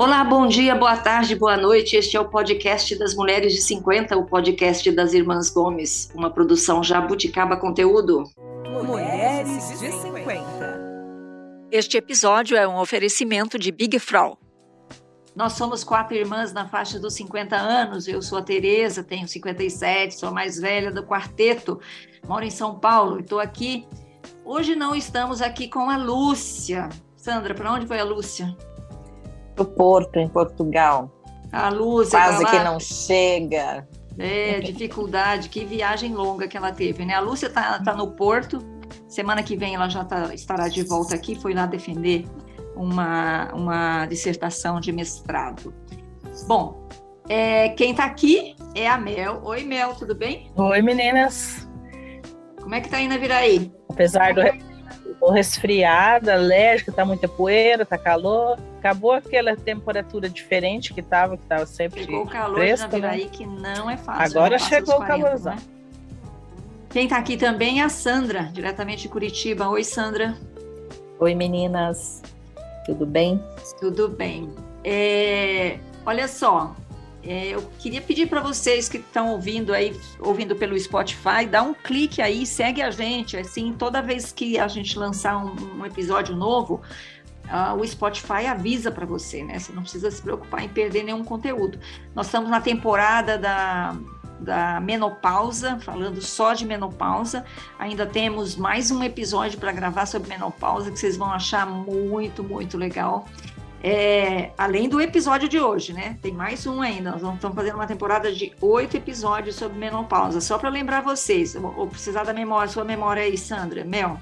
Olá, bom dia, boa tarde, boa noite. Este é o podcast das Mulheres de 50, o podcast das Irmãs Gomes, uma produção Jabuticaba Conteúdo. Mulheres de 50. Este episódio é um oferecimento de Big Frau. Nós somos quatro irmãs na faixa dos 50 anos. Eu sou a Tereza, tenho 57, sou a mais velha do quarteto, moro em São Paulo e estou aqui. Hoje não estamos aqui com a Lúcia. Sandra, para onde foi a Lúcia? Do Porto, em Portugal. A Lúcia. Quase que não chega. É, dificuldade, que viagem longa que ela teve, né? A Lúcia está tá no Porto, semana que vem ela já tá, estará de volta aqui, foi lá defender uma, uma dissertação de mestrado. Bom, é, quem está aqui é a Mel. Oi, Mel, tudo bem? Oi, meninas. Como é que tá indo a Viraí? Apesar do, Tô resfriada, alérgica, tá muita poeira, tá calor. Acabou aquela temperatura diferente que tava, que tava sempre Chegou o calor fresca, de Naviraí, né? que não é fácil. Agora chegou 40, o calorzão. Né? Quem tá aqui também é a Sandra, diretamente de Curitiba. Oi, Sandra. Oi, meninas. Tudo bem? Tudo bem. É, olha só, eu queria pedir para vocês que estão ouvindo aí, ouvindo pelo Spotify, dá um clique aí, segue a gente. Assim, toda vez que a gente lançar um, um episódio novo, uh, o Spotify avisa para você, né? Você não precisa se preocupar em perder nenhum conteúdo. Nós estamos na temporada da, da menopausa, falando só de menopausa. Ainda temos mais um episódio para gravar sobre menopausa que vocês vão achar muito, muito legal. É, além do episódio de hoje, né? Tem mais um ainda. Nós estamos fazendo uma temporada de oito episódios sobre menopausa. Só para lembrar vocês, vou precisar da memória, sua memória aí, Sandra. Mel,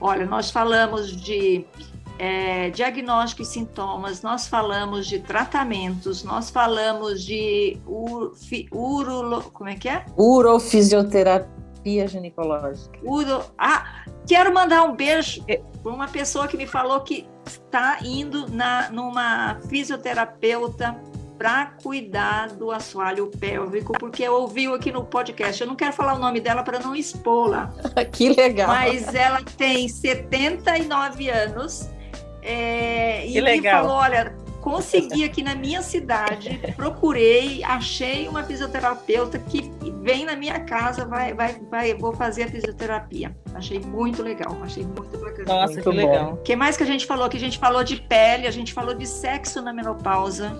olha, nós falamos de é, diagnóstico e sintomas, nós falamos de tratamentos, nós falamos de ur, fi, como é que é? Urofisioterapia ginecológica. Uro, ah, quero mandar um beijo para uma pessoa que me falou que está indo na, numa fisioterapeuta para cuidar do assoalho pélvico, porque ouviu aqui no podcast. Eu não quero falar o nome dela para não expô-la. que legal. Mas ela tem 79 anos é, e me falou: olha, consegui aqui na minha cidade, procurei, achei uma fisioterapeuta que vem na minha casa, vai, vai, vai, vou fazer a fisioterapia. Achei muito legal, achei muito bacana. Nossa, muito que legal. O que mais que a gente falou? Que a gente falou de pele, a gente falou de sexo na menopausa.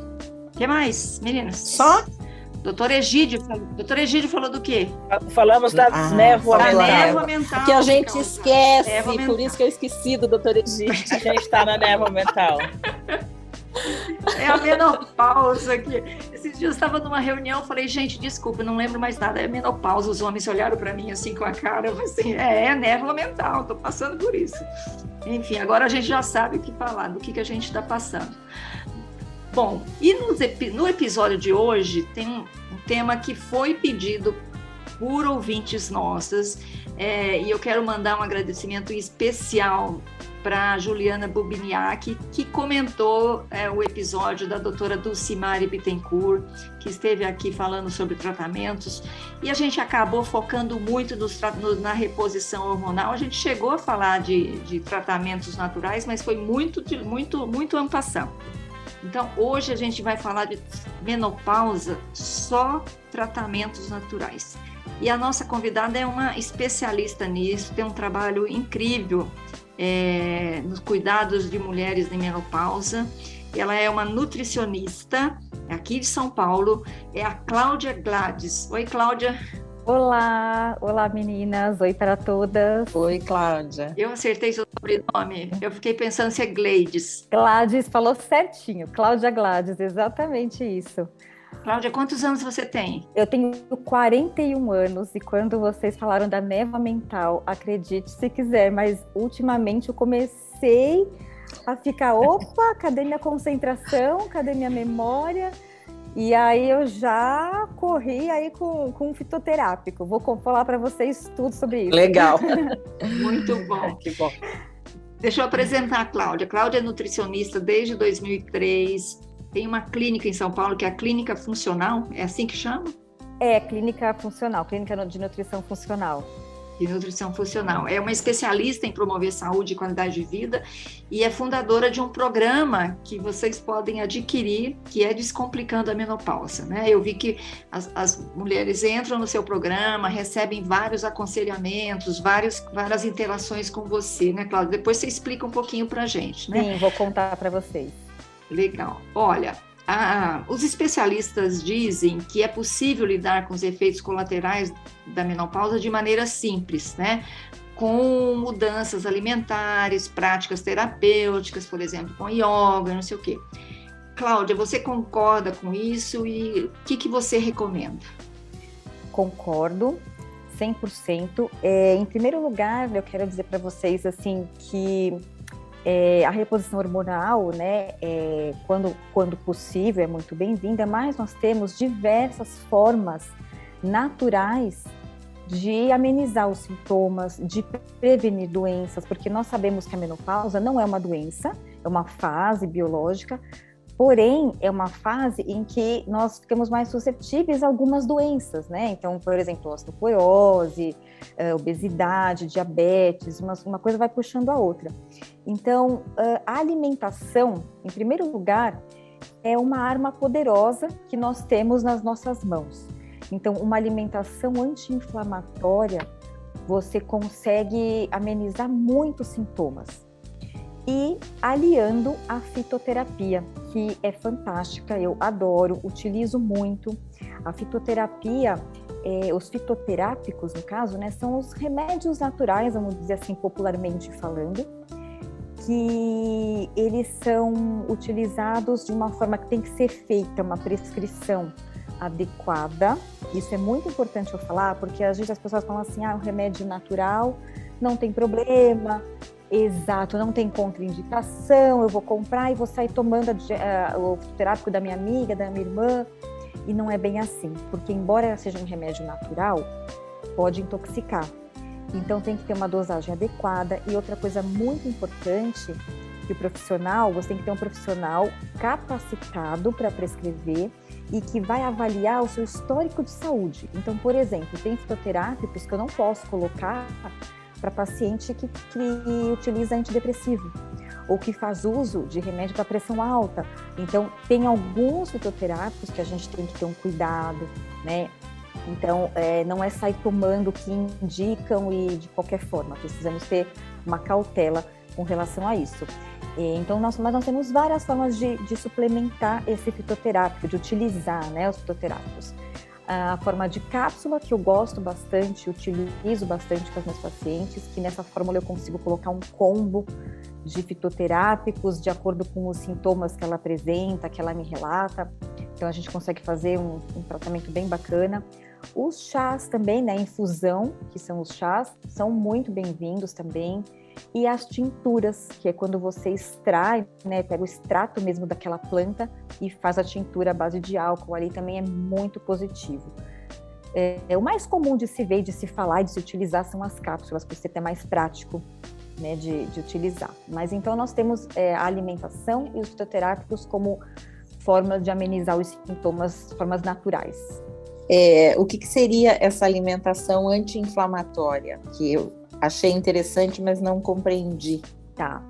O que mais, meninas? Só? Doutor Egídio, doutor Egídio falou do quê? Falamos da ah, névoa da mental. névoa mental. Que a gente esquece, por isso que eu esqueci do doutor Egídio. A gente está na névoa mental. É a menopausa aqui. Esses dias eu estava numa reunião, falei, gente, desculpa, não lembro mais nada. É menopausa. Os homens olharam para mim assim com a cara, assim, é, é névoa mental, estou passando por isso. Enfim, agora a gente já sabe o que falar, do que, que a gente está passando. Bom, e no, no episódio de hoje tem um, um tema que foi pedido por ouvintes nossas, é, e eu quero mandar um agradecimento especial para Juliana Bubiniak, que comentou é, o episódio da doutora Dulcimari Bittencourt, que esteve aqui falando sobre tratamentos, e a gente acabou focando muito nos, no, na reposição hormonal. A gente chegou a falar de, de tratamentos naturais, mas foi muito, muito, muito ampassão. Então, hoje a gente vai falar de menopausa, só tratamentos naturais. E a nossa convidada é uma especialista nisso, tem um trabalho incrível é, nos cuidados de mulheres em menopausa. Ela é uma nutricionista aqui de São Paulo, é a Cláudia Gladys. Oi, Cláudia. Olá, olá meninas, oi para todas. Oi, Cláudia. Eu acertei seu sobrenome, eu fiquei pensando se é Gladys. Gladys, falou certinho, Cláudia Gladys, exatamente isso. Cláudia, quantos anos você tem? Eu tenho 41 anos e quando vocês falaram da neva mental, acredite se quiser, mas ultimamente eu comecei a ficar, opa, cadê minha concentração? Cadê minha memória? E aí eu já corri aí com, com um fitoterápico. Vou falar para vocês tudo sobre isso. Legal. Muito bom. Que bom. Deixa eu apresentar a Cláudia. Cláudia é nutricionista desde 2003, tem uma clínica em São Paulo que é a Clínica Funcional, é assim que chama? É, Clínica Funcional, Clínica de Nutrição Funcional. de nutrição funcional. É uma especialista em promover saúde e qualidade de vida e é fundadora de um programa que vocês podem adquirir, que é Descomplicando a Menopausa. Né? Eu vi que as, as mulheres entram no seu programa, recebem vários aconselhamentos, vários, várias interações com você, né, Cláudia? Depois você explica um pouquinho para a gente, né? Sim, vou contar para vocês. Legal. Olha, ah, os especialistas dizem que é possível lidar com os efeitos colaterais da menopausa de maneira simples, né? Com mudanças alimentares, práticas terapêuticas, por exemplo, com yoga, não sei o quê. Cláudia, você concorda com isso e o que, que você recomenda? Concordo, 100%. É, em primeiro lugar, eu quero dizer para vocês assim que é, a reposição hormonal, né, é, quando, quando possível, é muito bem-vinda, mas nós temos diversas formas naturais de amenizar os sintomas, de prevenir doenças, porque nós sabemos que a menopausa não é uma doença, é uma fase biológica, Porém, é uma fase em que nós ficamos mais suscetíveis a algumas doenças, né? Então, por exemplo, osteoporose, eh, obesidade, diabetes, uma, uma coisa vai puxando a outra. Então, a alimentação, em primeiro lugar, é uma arma poderosa que nós temos nas nossas mãos. Então, uma alimentação anti-inflamatória, você consegue amenizar muitos sintomas e aliando a fitoterapia, que é fantástica, eu adoro, utilizo muito. A fitoterapia, é, os fitoterápicos, no caso, né, são os remédios naturais, vamos dizer assim, popularmente falando, que eles são utilizados de uma forma que tem que ser feita uma prescrição adequada. Isso é muito importante eu falar, porque às vezes as pessoas falam assim: ah, o remédio natural não tem problema, Exato, não tem contraindicação, eu vou comprar e vou sair tomando uh, o fitoterápico da minha amiga, da minha irmã, e não é bem assim, porque embora seja um remédio natural, pode intoxicar. Então tem que ter uma dosagem adequada e outra coisa muito importante que o profissional, você tem que ter um profissional capacitado para prescrever e que vai avaliar o seu histórico de saúde. Então, por exemplo, tem fitoterápicos que eu não posso colocar para paciente que, que utiliza antidepressivo ou que faz uso de remédio para pressão alta. Então, tem alguns fitoterápicos que a gente tem que ter um cuidado, né? Então, é, não é sair tomando o que indicam e de qualquer forma. Precisamos ter uma cautela com relação a isso. Então, nós, mas nós temos várias formas de, de suplementar esse fitoterápico, de utilizar né, os fitoterápicos a forma de cápsula, que eu gosto bastante, utilizo bastante com as minhas pacientes, que nessa fórmula eu consigo colocar um combo de fitoterápicos de acordo com os sintomas que ela apresenta, que ela me relata. Então a gente consegue fazer um, um tratamento bem bacana. Os chás também, né, infusão, que são os chás, são muito bem-vindos também e as tinturas, que é quando você extrai, né, pega o extrato mesmo daquela planta e faz a tintura à base de álcool, ali também é muito positivo. É, é o mais comum de se ver, de se falar e de se utilizar são as cápsulas, por ser até mais prático né, de, de utilizar. Mas então nós temos é, a alimentação e os fitoterápicos como formas de amenizar os sintomas, formas naturais. É, o que, que, seria essa alimentação anti-inflamatória? Que eu Achei interessante, mas não compreendi. Tá.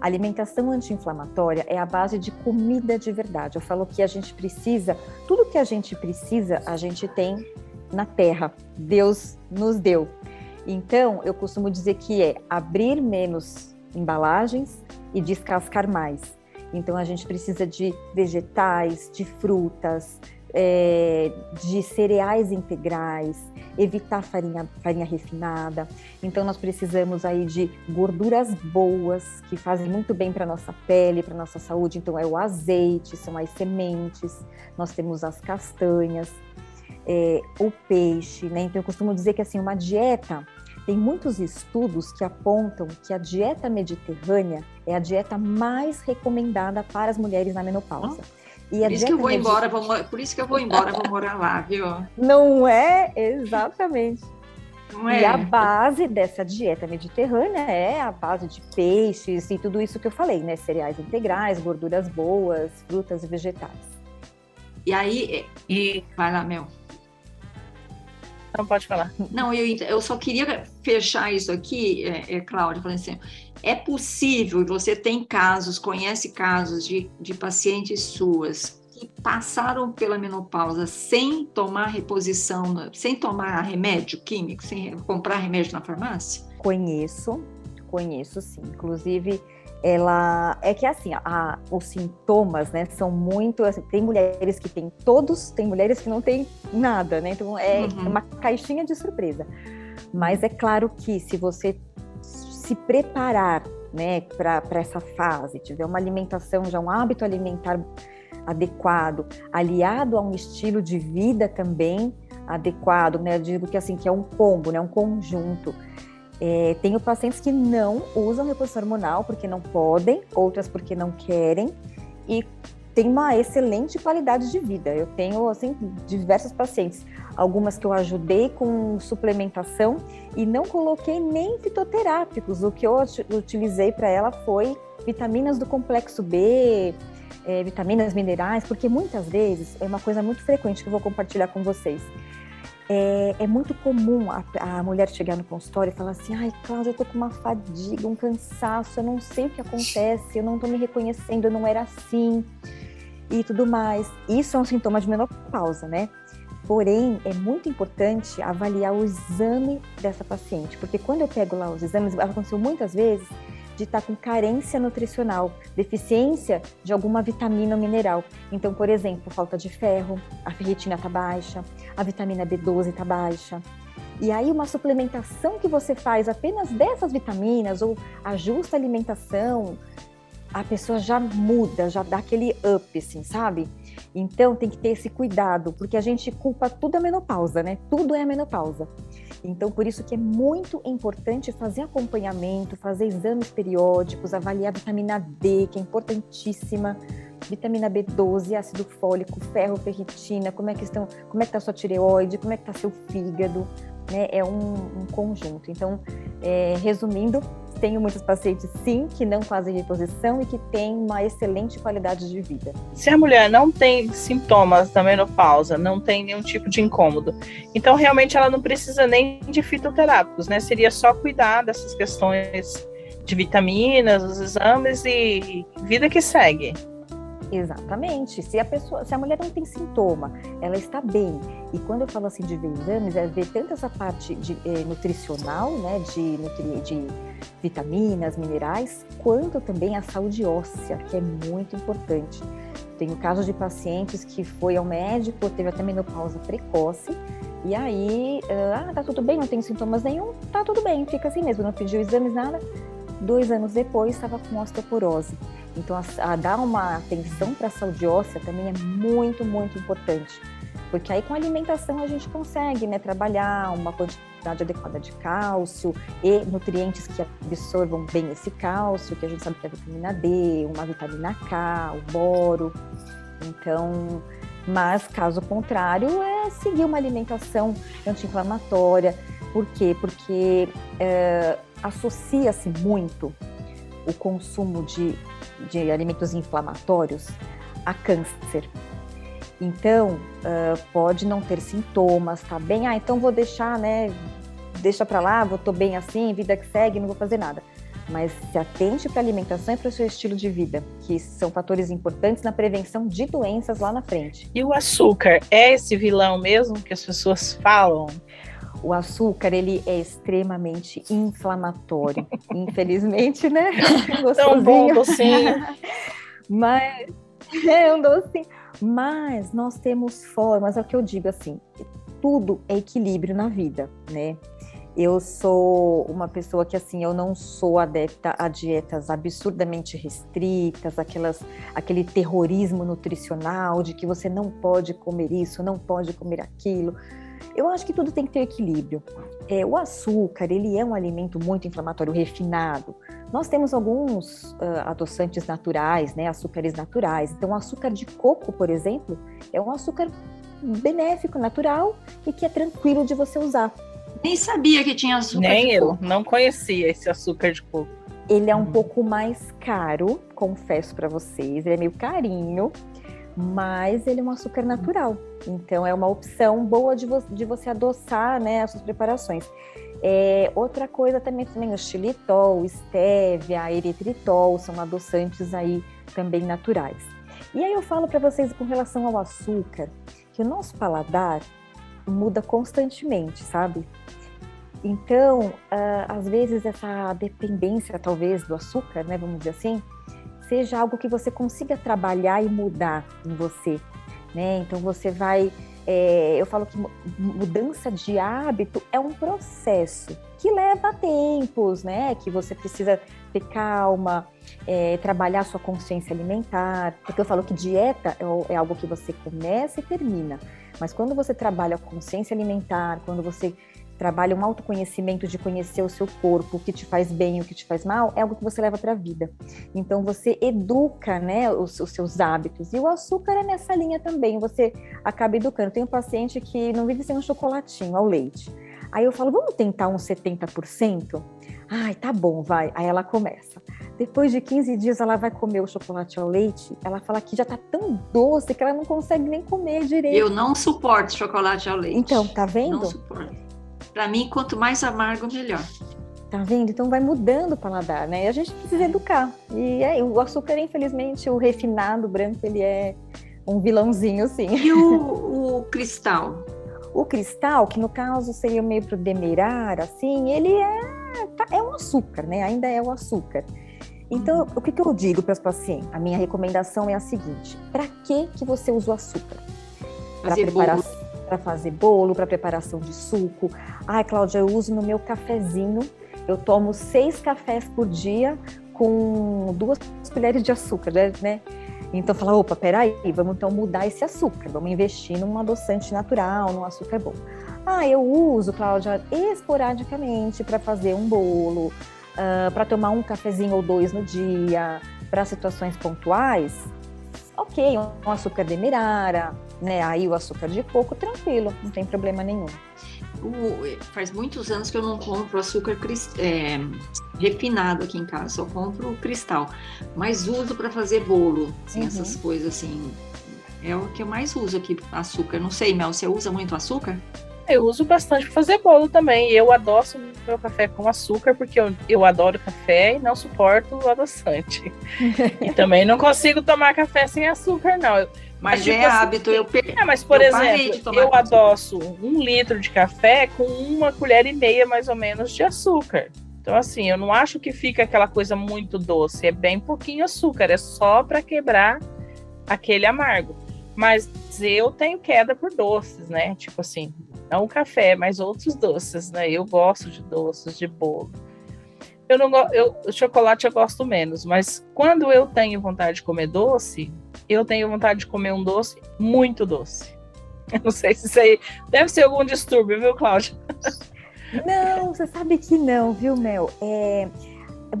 Alimentação anti-inflamatória é a base de comida de verdade. Eu falo que a gente precisa, tudo que a gente precisa, a gente tem na terra. Deus nos deu. Então, eu costumo dizer que é abrir menos embalagens e descascar mais. Então, a gente precisa de vegetais, de frutas, é, de cereais integrais, evitar farinha, farinha refinada. Então nós precisamos aí de gorduras boas que fazem muito bem para nossa pele, para nossa saúde. Então é o azeite, são as sementes, nós temos as castanhas, é, o peixe, né? Então eu costumo dizer que assim uma dieta tem muitos estudos que apontam que a dieta mediterrânea é a dieta mais recomendada para as mulheres na menopausa. E por isso que eu vou embora, vou, por isso que eu vou embora, vou morar lá, viu? Não é exatamente. Não é. E a base dessa dieta mediterrânea é a base de peixes e tudo isso que eu falei, né? Cereais integrais, gorduras boas, frutas e vegetais. E aí, e vai lá, meu. Não pode falar. Não, eu, eu só queria fechar isso aqui, é, é, Cláudia, falando assim, é possível, você tem casos, conhece casos de, de pacientes suas que passaram pela menopausa sem tomar reposição, sem tomar remédio químico, sem comprar remédio na farmácia? Conheço, conheço sim. Inclusive, ela é que assim, a, os sintomas, né, são muito, assim, tem mulheres que têm todos, tem mulheres que não têm nada, né? Então é uhum. uma caixinha de surpresa. Mas é claro que se você se preparar, né, para essa fase, tiver uma alimentação, já um hábito alimentar adequado, aliado a um estilo de vida também adequado, né? Eu digo que assim que é um combo, né, um conjunto é, tenho pacientes que não usam reposição hormonal porque não podem, outras porque não querem e tem uma excelente qualidade de vida. Eu tenho assim diversos pacientes, algumas que eu ajudei com suplementação e não coloquei nem fitoterápicos. O que eu utilizei para ela foi vitaminas do complexo B, é, vitaminas minerais, porque muitas vezes é uma coisa muito frequente que eu vou compartilhar com vocês é, é muito comum a, a, mulher chegar no consultório e falar assim: ai, Cláudia, eu tô com uma fadiga, um cansaço, eu não sei o que acontece, eu não tô me reconhecendo, eu não era assim e tudo mais. Isso é um sintoma de menopausa, né? Porém, é muito importante avaliar o exame dessa paciente, porque quando eu pego lá os exames, aconteceu muitas vezes de estar tá com carência nutricional, deficiência de alguma vitamina ou mineral. Então, por exemplo, falta de ferro, a ferritina está baixa, a vitamina B12 está baixa. E aí, uma suplementação que você faz apenas dessas vitaminas ou ajusta a alimentação, a pessoa já muda, já dá aquele up, assim, sabe? Então, tem que ter esse cuidado, porque a gente culpa tudo a menopausa, né? Tudo é a menopausa. Então, por isso que é muito importante fazer acompanhamento, fazer exames periódicos, avaliar a vitamina D, que é importantíssima, vitamina B12, ácido fólico, ferro, ferritina, como é que estão, como é que está sua tireoide, como é que está seu fígado, né? É um, um conjunto. Então, é, resumindo, tenho muitos pacientes, sim, que não fazem reposição e que têm uma excelente qualidade de vida. Se a mulher não tem sintomas da menopausa, não tem nenhum tipo de incômodo, então realmente ela não precisa nem de fitoterápicos, né? Seria só cuidar dessas questões de vitaminas, os exames e vida que segue. Exatamente. Se a pessoa, se a mulher não tem sintoma, ela está bem. E quando eu falo assim de ver exames, é ver tanto essa parte de, eh, nutricional, né, de, nutri, de vitaminas, minerais, quanto também a saúde óssea, que é muito importante. Tenho casos de pacientes que foi ao médico, teve até menopausa precoce, e aí, ah, tá tudo bem, não tem sintomas nenhum, tá tudo bem, fica assim mesmo, não pediu exames, nada. Dois anos depois, estava com osteoporose. Então, a, a dar uma atenção para a saúde óssea também é muito, muito importante. Porque aí com a alimentação a gente consegue né, trabalhar uma quantidade adequada de cálcio e nutrientes que absorvam bem esse cálcio, que a gente sabe que é a vitamina D, uma vitamina K, o boro. Então, mas caso contrário, é seguir uma alimentação anti-inflamatória. Por quê? Porque é, associa-se muito o consumo de, de alimentos inflamatórios a câncer. Então, uh, pode não ter sintomas, tá bem? Ah, então vou deixar, né? Deixa para lá, vou tô bem assim, vida que segue, não vou fazer nada. Mas se atente para alimentação e para o seu estilo de vida, que são fatores importantes na prevenção de doenças lá na frente. E o açúcar é esse vilão mesmo que as pessoas falam? O açúcar ele é extremamente inflamatório. Infelizmente, né? Tão bom docinho. Mas é um docinho. Mas nós temos formas, é o que eu digo assim, tudo é equilíbrio na vida, né? Eu sou uma pessoa que assim, eu não sou adepta a dietas absurdamente restritas, aquelas aquele terrorismo nutricional de que você não pode comer isso, não pode comer aquilo eu acho que tudo tem que ter equilíbrio. É, o açúcar, ele é um alimento muito inflamatório, refinado. Nós temos alguns uh, adoçantes naturais, né, açúcares naturais. Então, o açúcar de coco, por exemplo, é um açúcar benéfico, natural e que é tranquilo de você usar. Nem sabia que tinha açúcar Nem de eu, coco. não conhecia esse açúcar de coco. Ele é um uhum. pouco mais caro, confesso para vocês. Ele é meio carinho, mas ele é um açúcar natural. Então é uma opção boa de, vo de você adoçar né, as suas preparações. É, outra coisa também, também o xilitol, o stevia, eritritol, são adoçantes aí também naturais. E aí eu falo para vocês com relação ao açúcar, que o nosso paladar muda constantemente, sabe? Então, uh, às vezes essa dependência, talvez, do açúcar, né, vamos dizer assim, seja algo que você consiga trabalhar e mudar em você, né? Então você vai, é, eu falo que mudança de hábito é um processo que leva tempos, né? Que você precisa ter calma, é, trabalhar sua consciência alimentar, porque eu falo que dieta é, é algo que você começa e termina. Mas quando você trabalha a consciência alimentar, quando você trabalha um autoconhecimento de conhecer o seu corpo, o que te faz bem, o que te faz mal, é algo que você leva para a vida. Então você educa, né, os, os, seus hábitos. E o açúcar é nessa linha também, você acaba educando. Tem um paciente que não vive sem um chocolatinho ao leite. Aí eu falo, vamos tentar uns 70%? Ai, tá bom, vai. Aí ela começa. Depois de 15 dias ela vai comer o chocolate ao leite, ela fala que já tá tão doce que ela não consegue nem comer direito. Eu não suporto chocolate ao leite. Então, tá vendo? Não suporto. Para mim, quanto mais amargo, melhor. Tá vendo? Então vai mudando o paladar, né? E a gente precisa educar. E é, o açúcar, infelizmente, o refinado branco, ele é um vilãozinho, sim. E o, o cristal? O cristal, que no caso seria meio pro demerar, assim, ele é, tá, é um açúcar, né? Ainda é o açúcar. Então, uhum. o que, que eu digo para os pacientes? A minha recomendação é a seguinte: para que que você usa o açúcar? Para preparação para fazer bolo, para preparação de suco. Ai, Cláudia, eu uso no meu cafezinho. Eu tomo seis cafés por dia com duas colheres de açúcar, né? Então fala, opa, peraí, vamos então mudar esse açúcar, vamos investir num adoçante natural, num açúcar bom. Ah, eu uso, Cláudia, esporadicamente para fazer um bolo, uh, ah, para tomar um cafezinho ou dois no dia, para situações pontuais. Ok, um açúcar demerara, né? Aí o açúcar de coco, tranquilo, não tem problema nenhum. O, faz muitos anos que eu não compro açúcar é, refinado aqui em casa, só compro cristal. Mas uso para fazer bolo, assim, uhum. essas coisas assim. É o que eu mais uso aqui, açúcar. Não sei, Mel, você usa muito açúcar? Eu uso bastante para fazer bolo também. Eu adoço meu café com açúcar porque eu, eu adoro café e não suporto o adoçante. e também não consigo tomar café sem açúcar, não. Mas, mas tipo é assim, hábito, eu É, mas, por eu exemplo, eu adoço um litro de café com uma colher e meia, mais ou menos, de açúcar. Então, assim, eu não acho que fica aquela coisa muito doce. É bem pouquinho açúcar, é só para quebrar aquele amargo. Mas eu tenho queda por doces, né? Tipo assim, não o café, mas outros doces, né? Eu gosto de doces, de bolo. Eu não eu chocolate eu gosto menos, mas quando eu tenho vontade de comer doce, eu tenho vontade de comer um doce muito doce. Eu não sei se isso aí deve ser algum distúrbio, viu, Cláudia? Não, você sabe que não, viu, Mel? É,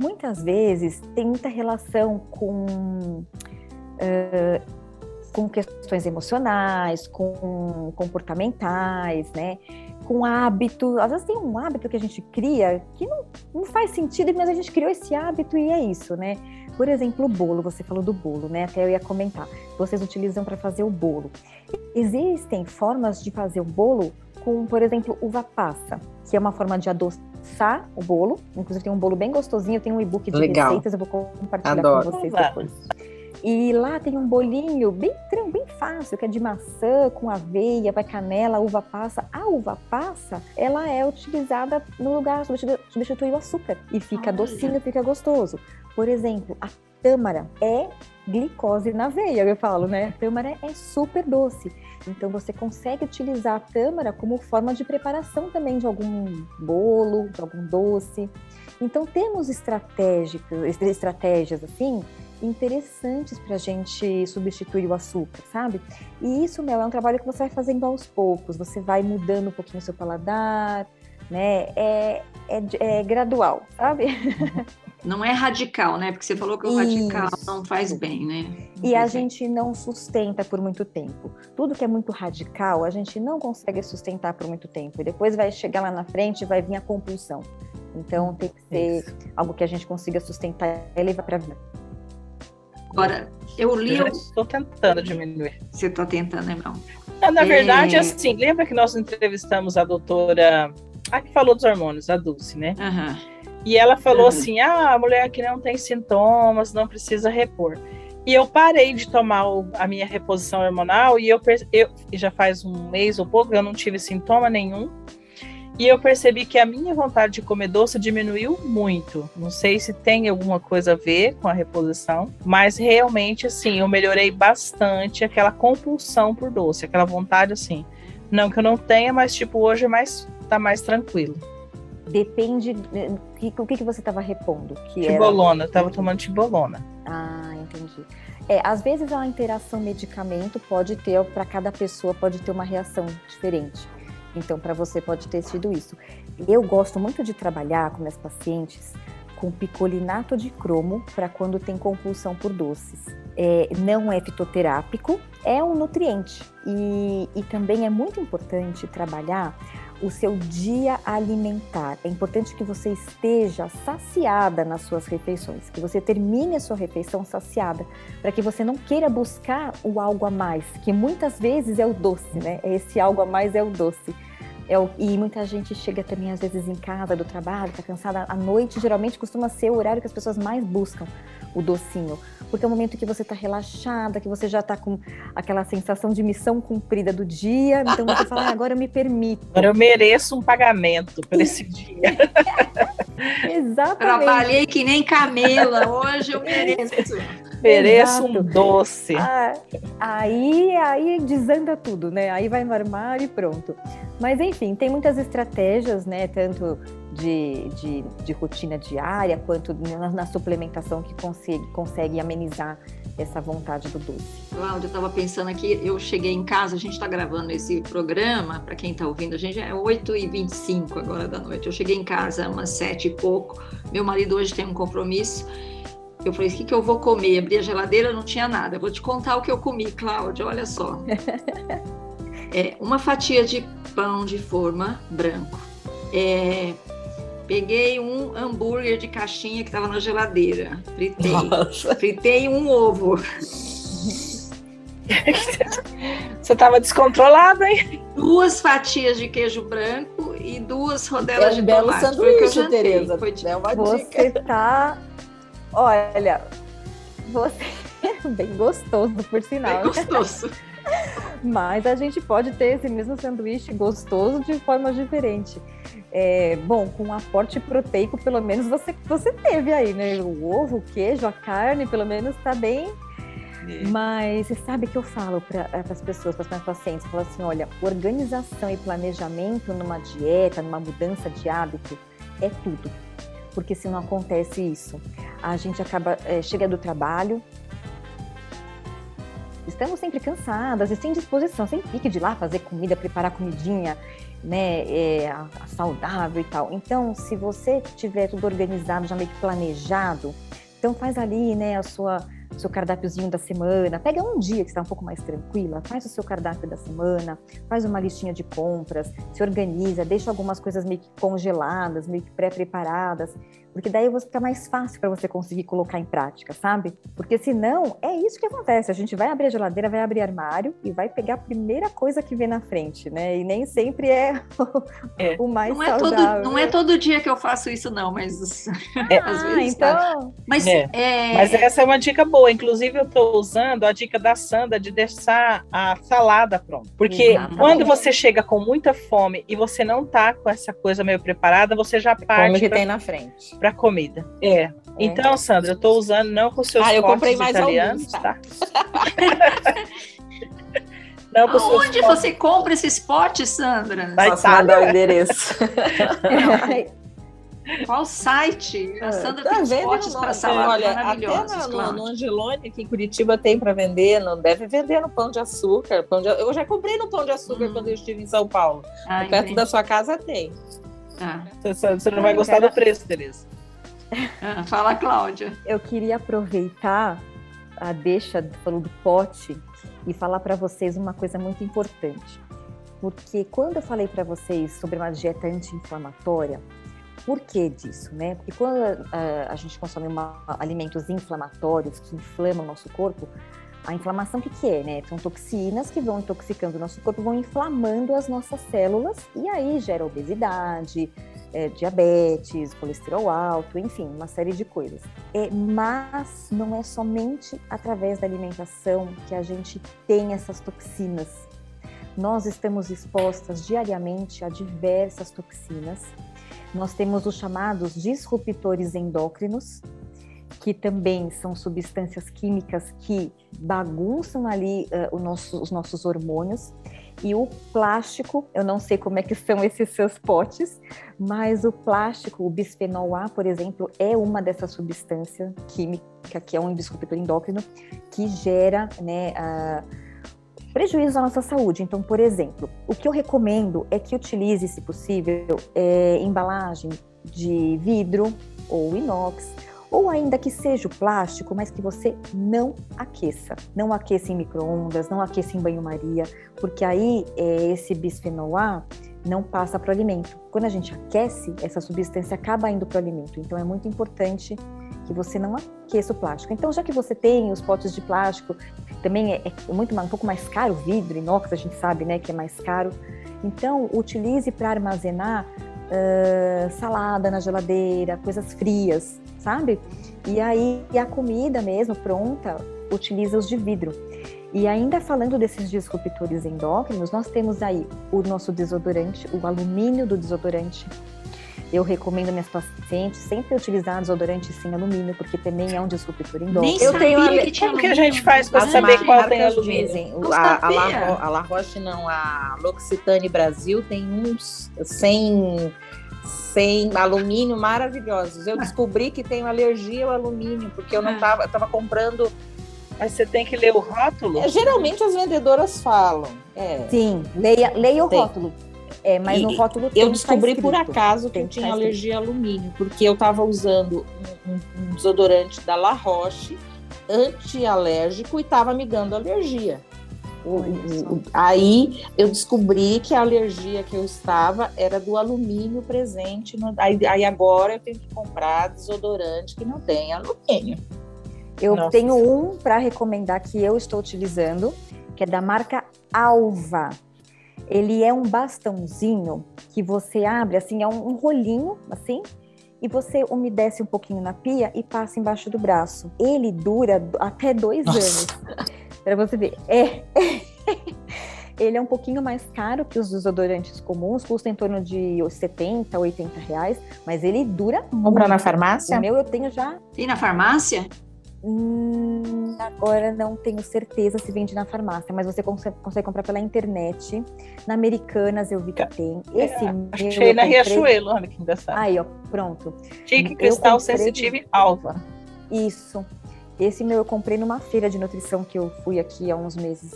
muitas vezes tem muita relação com, uh, com questões emocionais, com comportamentais, né? Com hábito. Às vezes tem um hábito que a gente cria que não, não faz sentido, mas a gente criou esse hábito e é isso, né? Por exemplo, o bolo, você falou do bolo, né? Até eu ia comentar. Vocês utilizam para fazer o bolo. Existem formas de fazer o bolo com, por exemplo, uva passa, que é uma forma de adoçar o bolo. Inclusive tem um bolo bem gostosinho, eu tenho um e-book de Legal. receitas, eu vou compartilhar Adoro. com vocês depois. E lá tem um bolinho bem, bem fácil, que é de maçã com aveia, vai canela, uva passa. A uva passa, ela é utilizada no lugar, substitui, o açúcar. E fica docinho, fica gostoso. Por exemplo, a tâmara é glicose na veia, eu falo, né? A tâmara é super doce. Então você consegue utilizar a tâmara como forma de preparação também de algum bolo, de algum doce. Então temos estratégias, estratégias assim interessantes para a gente substituir o açúcar, sabe? E isso, Mel, é um trabalho que você vai fazendo aos poucos. Você vai mudando um pouquinho o seu paladar, né? É, é, é gradual, sabe? Não é radical, né? Porque você falou que o Isso. radical não faz bem, né? Não e a bem. gente não sustenta por muito tempo. Tudo que é muito radical, a gente não consegue sustentar por muito tempo. E depois vai chegar lá na frente e vai vir a compulsão. Então tem que ser Isso. algo que a gente consiga sustentar e levar para a vida. Agora, Eu li. Eu estou tentando diminuir. Você está tentando, irmão? Na verdade, é... assim, lembra que nós entrevistamos a doutora, a que falou dos hormônios, a Dulce, né? Uhum. E ela falou uhum. assim: ah, a mulher que não tem sintomas não precisa repor. E eu parei de tomar o, a minha reposição hormonal e eu, eu já faz um mês ou pouco eu não tive sintoma nenhum. E eu percebi que a minha vontade de comer doce diminuiu muito. Não sei se tem alguma coisa a ver com a reposição, mas realmente, assim, eu melhorei bastante aquela compulsão por doce, aquela vontade, assim. Não que eu não tenha, mas, tipo, hoje é mais, tá mais tranquilo. Depende. O que, que você estava repondo? Que tibolona, era... eu tava tomando tibolona. Ah, entendi. É, às vezes a interação medicamento pode ter, para cada pessoa, pode ter uma reação diferente. Então, para você pode ter sido isso. Eu gosto muito de trabalhar com minhas pacientes com picolinato de cromo para quando tem compulsão por doces. É, não é fitoterápico, é um nutriente. E, e também é muito importante trabalhar o seu dia alimentar. É importante que você esteja saciada nas suas refeições, que você termine a sua refeição saciada, para que você não queira buscar o algo a mais, que muitas vezes é o doce, né? Esse algo a mais é o doce. É o, e muita gente chega também, às vezes, em casa do trabalho, está cansada. À noite, geralmente, costuma ser o horário que as pessoas mais buscam o docinho. Porque é o momento que você está relaxada, que você já está com aquela sensação de missão cumprida do dia. Então você fala, ah, agora eu me permito. Agora eu mereço um pagamento por esse dia. Exatamente. Trabalhei que nem camela, hoje eu mereço. Mereço um doce. Ah, aí, aí desanda tudo, né? Aí vai no armário e pronto. Mas enfim, tem muitas estratégias, né? Tanto de, de, de rotina diária quanto na, na suplementação que consegue, consegue amenizar essa vontade do doce. Cláudia, eu estava pensando aqui, eu cheguei em casa, a gente está gravando esse programa, para quem está ouvindo, a gente é 8h25 agora da noite. Eu cheguei em casa umas 7 e pouco, meu marido hoje tem um compromisso. Eu falei, o que, que eu vou comer? Abri a geladeira, não tinha nada. Eu vou te contar o que eu comi, Cláudia, olha só. é, uma fatia de pão de forma branco. É, Peguei um hambúrguer de caixinha que estava na geladeira. Fritei. Nossa. Fritei um ovo. Você estava descontrolada, hein? Duas fatias de queijo branco e duas rodelas é um de tomate. sanduíche, Tereza. Foi de... é uma você dica. tá... Olha, você é bem gostoso, por sinal. Bem gostoso. Mas a gente pode ter esse mesmo sanduíche gostoso de forma diferente. É, bom, com um aporte proteico, pelo menos você, você teve aí, né? O ovo, o queijo, a carne, pelo menos está bem. É. Mas você sabe que eu falo para as pessoas, para os meus pacientes, falo assim, olha, organização e planejamento numa dieta, numa mudança de hábito, é tudo. Porque se não acontece isso, a gente acaba, é, chega do trabalho, estamos sempre cansadas e sem disposição, sem pique de lá fazer comida, preparar comidinha, né, é, saudável e tal. Então, se você tiver tudo organizado, já meio que planejado, então faz ali, né, a sua seu cardápiozinho da semana, pega um dia que está um pouco mais tranquila, faz o seu cardápio da semana, faz uma listinha de compras, se organiza, deixa algumas coisas meio que congeladas, meio que pré-preparadas, porque daí fica mais fácil para você conseguir colocar em prática, sabe? Porque senão é isso que acontece. A gente vai abrir a geladeira, vai abrir armário e vai pegar a primeira coisa que vê na frente, né? E nem sempre é, é. o mais não é saudável. Todo, não é todo dia que eu faço isso, não, mas é. às ah, vezes. Então... Mas, é. é. mas essa é uma dica boa. Inclusive, eu estou usando a dica da Sandra de deixar a salada pronta. Porque Exatamente. quando você chega com muita fome e você não tá com essa coisa meio preparada, você já parte. Como que pra... tem na frente para comida. É. é. Então, Sandra, eu estou usando não com seus ah, eu comprei mais italianos, alguns, tá? tá? não Onde você compra esses potes, Sandra? Vai mandar o endereço. Qual site? A Sandra tá tem potes para salada Olha, maravilhosos. Até no, no Angelone, aqui em Curitiba, tem para vender. Não deve vender no Pão de Açúcar. Pão de, eu já comprei no Pão de Açúcar hum. quando eu estive em São Paulo. Ah, perto entendi. da sua casa tem. Ah. Você, você não vai gostar do preço, Tereza. Ah, fala, Cláudia. Eu queria aproveitar a deixa falando do pote e falar para vocês uma coisa muito importante. Porque quando eu falei para vocês sobre uma dieta anti-inflamatória, Por que disso, né? Porque quando uh, a gente consome uma, alimentos inflamatórios que inflamam o nosso corpo, a inflamação o que, que é, né? São toxinas que vão intoxicando o nosso corpo, vão inflamando as nossas células e aí gera obesidade, é, diabetes, colesterol alto, enfim, uma série de coisas. É, mas não é somente através da alimentação que a gente tem essas toxinas. Nós estamos expostas diariamente a diversas toxinas. Nós temos os chamados disruptores endócrinos, que também são substâncias químicas que bagunçam ali uh, nosso, os nossos hormônios. E o plástico, eu não sei como é que são esses seus potes, mas o plástico, o bisfenol A, por exemplo, é uma dessas substâncias químicas, que é um disruptor endócrino, que gera né, prejuízos à nossa saúde. Então, por exemplo, o que eu recomendo é que utilize, se possível, é, embalagem de vidro ou inox, ou ainda que seja o plástico, mas que você não aqueça. Não aqueça em micro-ondas, não aqueça em banho-maria, porque aí é, esse bisfenol A não passa para o alimento. Quando a gente aquece, essa substância acaba indo para o alimento. Então é muito importante que você não aqueça o plástico. Então, já que você tem os potes de plástico, também é, é muito um pouco mais caro, vidro, inox, a gente sabe, né, que é mais caro. Então, utilize para armazenar uh, salada na geladeira, coisas frias, sabe? E aí a comida mesmo pronta utiliza os de vidro. E ainda falando desses disruptores endócrinos, nós temos aí o nosso desodorante, o alumínio do desodorante. Eu recomendo minhas pacientes sempre utilizar desodorante sem alumínio, porque também é um disruptor endócrino. Nem eu tenho a... que Como que a gente faz para saber qual tem alumínio? Dizem, a, a, La, a La Roche não, a L'Occitane Brasil tem uns sem sem alumínio maravilhosos. Eu descobri que tenho alergia ao alumínio, porque eu não estava, ah. estava comprando. Mas você tem que ler o rótulo? É, geralmente as vendedoras falam. É. Sim, leia, leia o tem. rótulo. É, mas e, no rótulo Eu descobri por acaso que eu tinha alergia a alumínio, porque eu estava usando um, um, desodorante da La Roche antialérgico e estava me dando alergia. O, o, aí eu descobri que a alergia que eu estava era do alumínio presente. No, aí, aí, agora eu tenho que comprar desodorante que não tem alumínio. Eu Nossa. tenho um para recomendar que eu estou utilizando, que é da marca Alva. Ele é um bastãozinho que você abre, assim, é um, um rolinho, assim, e você umedece um pouquinho na pia e passa embaixo do braço. Ele dura até dois Nossa. anos. Para você ver. É. Ele é um pouquinho mais caro que os desodorantes comuns, custa em torno de 70, 80 reais, mas ele dura Comprar na farmácia? O meu eu tenho já. Tem na farmácia? Hum, agora não tenho certeza se vende na farmácia, mas você consegue, consegue, comprar pela internet. Na Americanas eu vi que tem. Esse é, meu achei na comprei... Riachuelo, olha que engraçado. Aí, ó, pronto. Tique Cristal Sensitive Alva. Isso. Esse meu eu comprei numa feira de nutrição que eu fui aqui há uns meses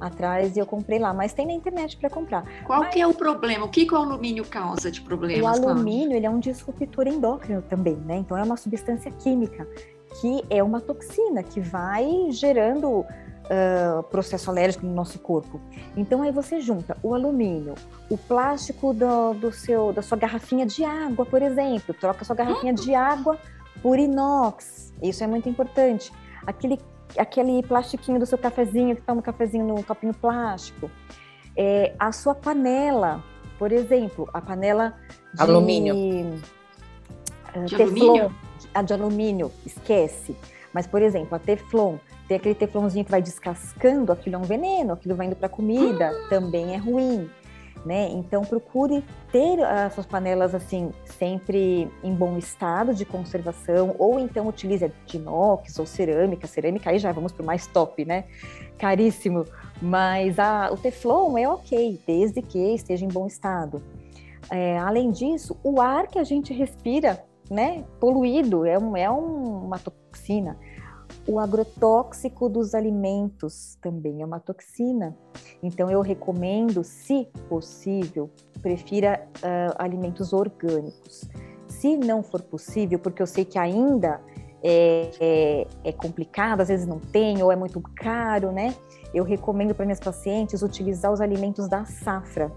atrás e eu comprei lá, mas tem na internet para comprar. Qual mas... que é o problema? O que, que o alumínio causa de problemas? O alumínio ele é um disruptor endócrino também, né? Então é uma substância química que é uma toxina que vai gerando uh, processo alérgico no nosso corpo. Então aí você junta o alumínio, o plástico do, do seu da sua garrafinha de água, por exemplo, troca sua garrafinha hum. de água por inox. Isso é muito importante. Aquele, aquele plastiquinho do seu cafezinho, que toma um cafezinho no copinho plástico. É, a sua panela, por exemplo, a panela de alumínio. Uh, de teflon, alumínio? A de alumínio, esquece. Mas, por exemplo, a teflon, tem aquele teflonzinho que vai descascando, aquilo é um veneno, aquilo vai indo para a comida, ah. também é ruim né? Então procure ter as suas panelas assim sempre em bom estado de conservação, ou então utilize de inox ou cerâmica. Cerâmica aí já vamos para o mais top, né? Caríssimo, mas a, o Teflon é ok, desde que esteja em bom estado. É, além disso, o ar que a gente respira, né, poluído, é, um, é um, uma toxina. O agrotóxico dos alimentos também é uma toxina. Então, eu recomendo, se possível, prefira uh, alimentos orgânicos. Se não for possível, porque eu sei que ainda é, é, é, complicado, às vezes não tem ou é muito caro, né? Eu recomendo para minhas pacientes utilizar os alimentos da safra.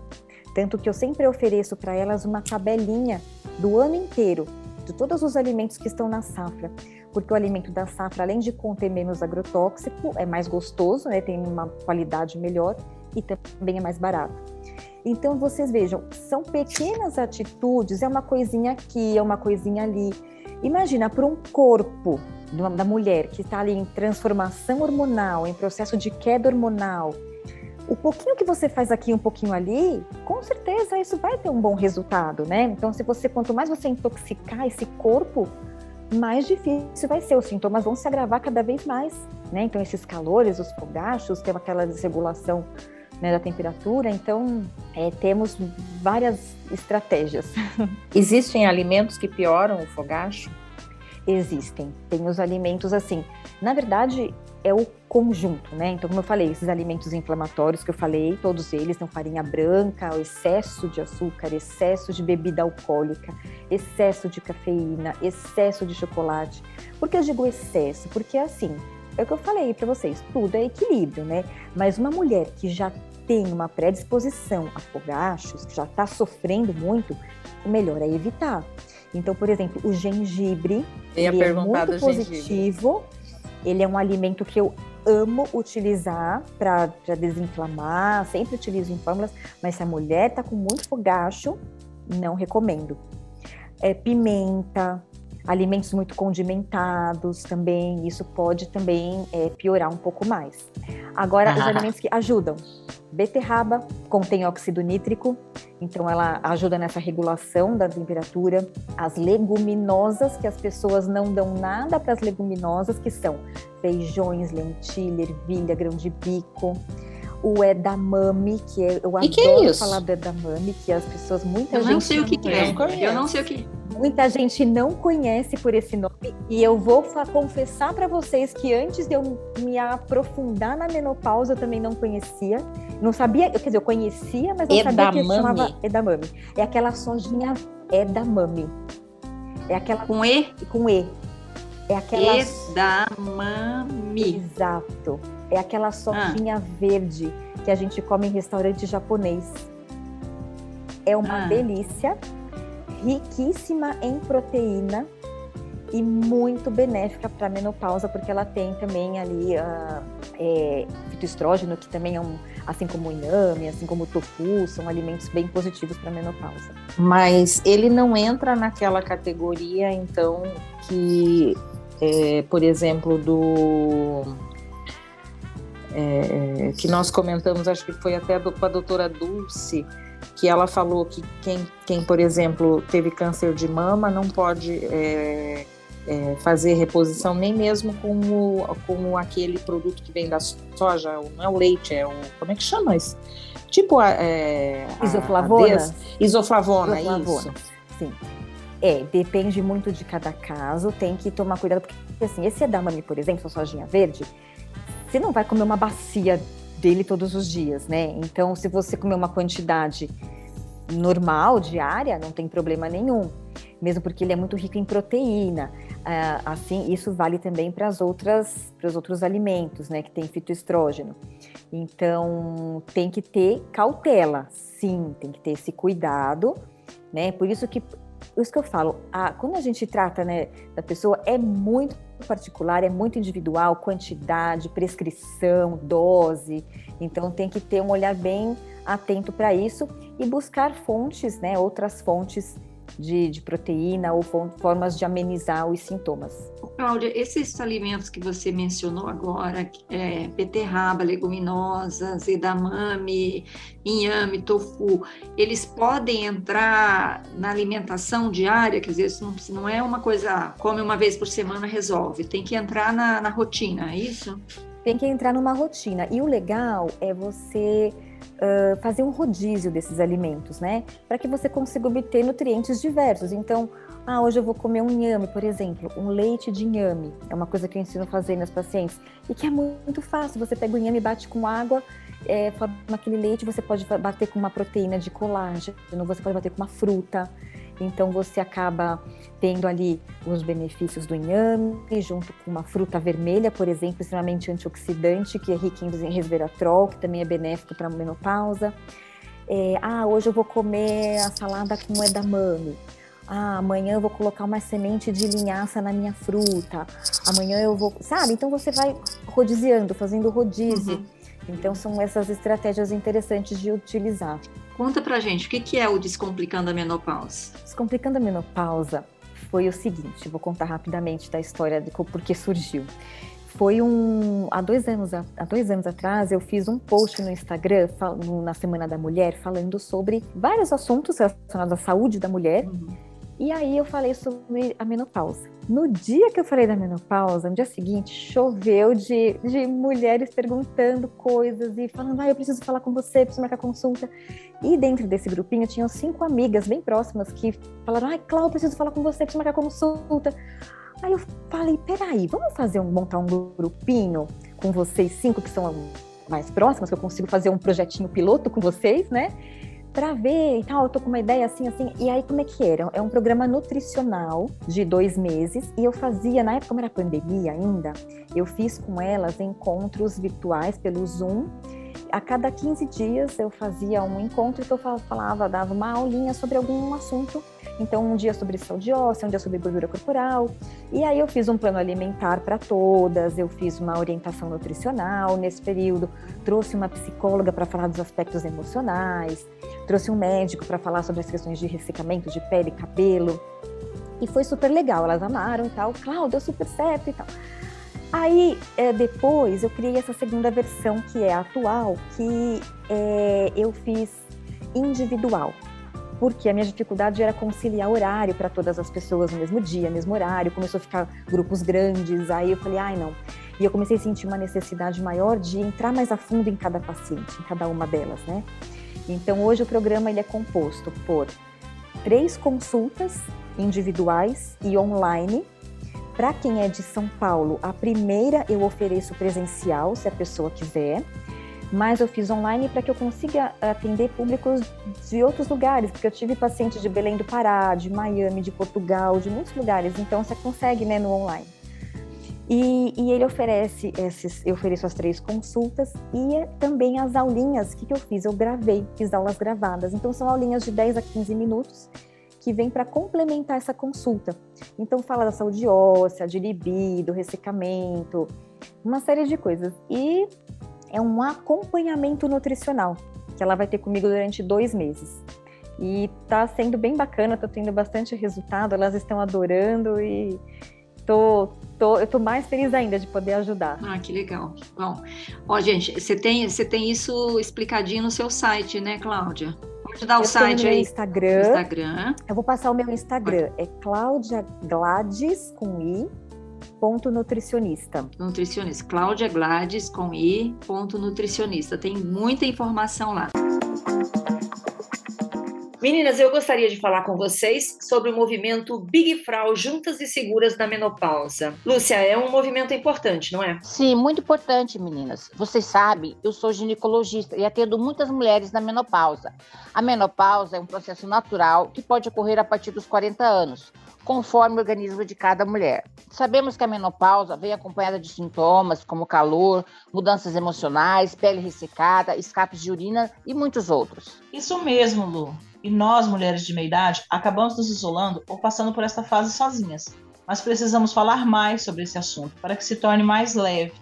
Tanto que eu sempre ofereço para elas uma tabelinha do ano inteiro, de todos os alimentos que estão na safra. Porque o alimento da safra, além de conter menos agrotóxico, é mais gostoso, né? tem uma qualidade melhor e também é mais barato. Então, vocês vejam, são pequenas atitudes, é uma coisinha aqui, é uma coisinha ali. Imagina, para um corpo da mulher que está ali em transformação hormonal, em processo de queda hormonal, o pouquinho que você faz aqui, um pouquinho ali, com certeza isso vai ter um bom resultado, né? Então, se você quanto mais você intoxicar esse corpo, mais difícil vai ser. Os sintomas vão se agravar cada vez mais, né? Então, esses calores, os fogachos, tem aquela desregulação né, da temperatura. Então, é, temos várias estratégias. Existem alimentos que pioram o fogacho? Existem. Tem os alimentos assim. Na verdade, é o conjunto, né? Então, como eu falei, esses alimentos inflamatórios que eu falei, todos eles, não farinha branca, excesso de açúcar, excesso de bebida alcoólica, excesso de cafeína, excesso de chocolate. Por que eu digo excesso? Porque assim, é o que eu falei para vocês, tudo é equilíbrio, né? Mas uma mulher que já tem uma predisposição a fogachos, que já está sofrendo muito, o melhor é evitar. Então, por exemplo, o gengibre ele é muito positivo. Gengibre. Ele é um alimento que eu amo utilizar para desinflamar, sempre utilizo em fórmulas, mas se a mulher está com muito fogacho, não recomendo. É, pimenta, alimentos muito condimentados também, isso pode também é, piorar um pouco mais. Agora, os alimentos que ajudam. Beterraba contém óxido nítrico, então ela ajuda nessa regulação da temperatura. As leguminosas, que as pessoas não dão nada para as leguminosas, que são feijões, lentilha, ervilha, grão de bico o edamame, que é, eu adoro que é falar do edamame, que as pessoas, muita eu gente... Não sei o que, que é. Eu não sei o que Muita gente não conhece por esse nome e eu vou confessar para vocês que antes de eu me aprofundar na menopausa eu também não conhecia. Não sabia, quer dizer, eu conhecia, mas não edamame. sabia que chamava edamame. É aquela sojinha edamame. É aquela com e com e. É aquela edamame. Exato. É aquela sojinha ah. verde que a gente come em restaurante japonês. É uma ah. delícia riquíssima em proteína e muito benéfica para a menopausa, porque ela tem também ali uh, é, fitoestrógeno, que também é um, assim como o inhame, assim como o tofu, são alimentos bem positivos para a menopausa. Mas ele não entra naquela categoria, então, que, é, por exemplo, do. É, que nós comentamos, acho que foi até com a doutora Dulce, que ela falou que quem, quem por exemplo, teve câncer de mama não pode é, é, fazer reposição nem mesmo com, o, com aquele produto que vem da soja, não é o leite, é o. Como é que chama isso? Tipo a. É, isoflavona? A isoflavona, isoflavona, isso. Sim. É, depende muito de cada caso, tem que tomar cuidado, porque assim, esse edamame, por exemplo, a sojinha verde, você não vai comer uma bacia dele todos os dias, né? Então, se você comer uma quantidade normal, diária, não tem problema nenhum, mesmo porque ele é muito rico em proteína. Ah, assim, isso vale também para as outras, para os outros alimentos, né, que tem fitoestrógeno. Então, tem que ter cautela, sim, tem que ter esse cuidado, né? Por isso que isso que eu falo, a, quando a gente trata né, da pessoa, é muito particular, é muito individual, quantidade, prescrição, dose. Então tem que ter um olhar bem atento para isso e buscar fontes, né, outras fontes de, de proteína ou formas de amenizar os sintomas. Cláudia, esses alimentos que você mencionou agora, é, beterraba, leguminosas, edamame, inhame, tofu, eles podem entrar na alimentação diária? Quer dizer, isso não, não é uma coisa, come uma vez por semana, resolve. Tem que entrar na, na rotina, é isso? Tem que entrar numa rotina. E o legal é você uh, fazer um rodízio desses alimentos, né? Para que você consiga obter nutrientes diversos. Então, ah, hoje eu vou comer um inhame, por exemplo, um leite de inhame. É uma coisa que eu ensino a fazer nas pacientes. E que é muito fácil. Você pega o inhame, bate com água, é, forma aquele leite, você pode bater com uma proteína de colágeno, você pode bater com uma fruta. Então você acaba tendo ali os benefícios do inhame, junto com uma fruta vermelha, por exemplo, extremamente antioxidante, que é rica em resveratrol, que também é benéfico para a menopausa. É, ah, hoje eu vou comer a salada com edamame. Ah, amanhã eu vou colocar uma semente de linhaça na minha fruta. Amanhã eu vou, sabe? Então você vai rodiziando, fazendo rodízio. Uhum. Então são essas estratégias interessantes de utilizar. Conta pra gente, o que, que é o Descomplicando a Menopausa? Descomplicando a Menopausa foi o seguinte, vou contar rapidamente da história de por que surgiu. Foi um há dois anos há dois anos atrás eu fiz um post no Instagram na Semana da Mulher falando sobre vários assuntos relacionados à saúde da mulher. Uhum e aí eu falei sobre a menopausa. No dia que eu falei da menopausa, no dia seguinte, choveu de, de mulheres perguntando coisas e falando, ah, eu preciso falar com você, preciso marcar consulta. E dentro desse grupinho tinham cinco amigas bem próximas que falaram, ai, Cláudia, preciso falar com você, preciso marcar consulta. Aí eu falei, peraí, vamos fazer um, montar um grupinho com vocês cinco que são mais próximas, que eu consigo fazer um projetinho piloto com vocês, né? Para ver e tal, eu tô com uma ideia assim, assim. E aí, como é que era? É um programa nutricional de dois meses e eu fazia, na época, como era pandemia ainda, eu fiz com elas encontros virtuais pelo Zoom a cada 15 dias eu fazia um encontro que eu falava, dava uma aulinha sobre algum assunto. Então, um dia sobre saúde óssea, um dia sobre gordura corporal. E aí eu fiz um plano alimentar para todas, eu fiz uma orientação nutricional nesse período, trouxe uma psicóloga para falar dos aspectos emocionais, trouxe um médico para falar sobre as questões de ressecamento de pele, cabelo. E foi super legal, elas amaram e tal. Cláudia, deu super certo e tal. Aí, é, depois, eu criei essa segunda versão, que é a atual, que é, eu fiz individual. Porque a minha dificuldade era conciliar horário para todas as pessoas no mesmo dia, mesmo horário. Começou a ficar grupos grandes, aí eu falei, ai não. E eu comecei a sentir uma necessidade maior de entrar mais a fundo em cada paciente, em cada uma delas, né? Então, hoje o programa ele é composto por três consultas individuais e online. Para quem é de São Paulo, a primeira eu ofereço presencial, se a pessoa quiser, mas eu fiz online para que eu consiga atender públicos de outros lugares, porque eu tive pacientes de Belém do Pará, de Miami, de Portugal, de muitos lugares, então você consegue né, no online. E, e, ele oferece esses, eu ofereço as três consultas e também as aulinhas. O que, que eu fiz? Eu gravei, fiz aulas gravadas. Então são aulinhas de 10 a 15 minutos que vem para complementar essa consulta. Então, fala da saúde óssea, de libido, ressecamento, uma série de coisas. E é um acompanhamento nutricional que ela vai ter comigo durante dois meses. E tá sendo bem bacana, tô tendo bastante resultado, elas estão adorando e tô, tô, eu tô mais feliz ainda de poder ajudar. Ah, que legal. Bom, ó, gente, você tem, você tem isso explicadinho no seu site, né, Cláudia? Pode dar o eu site aí. Instagram. Instagram. Eu vou passar o meu Instagram. É Cláudia Gladys com i ponto nutricionista. Nutricionista. Cláudia Gladys com i ponto nutricionista. Tem muita informação lá. Meninas, eu gostaria de falar com vocês sobre o movimento Big Frau Juntas e Seguras na Menopausa. Lúcia, é um movimento importante, não é? Sim, muito importante, meninas. Vocês sabem, eu sou ginecologista e atendo muitas mulheres na menopausa. A menopausa é um processo natural que pode ocorrer a partir dos 40 anos conforme o organismo de cada mulher. Sabemos que a menopausa vem acompanhada de sintomas como calor, mudanças emocionais, pele ressecada, escapes de urina e muitos outros. Isso mesmo, Lu. E nós, mulheres de meia idade, acabamos nos isolando ou passando por esta fase sozinhas. Mas precisamos falar mais sobre esse assunto para que se torne mais leve.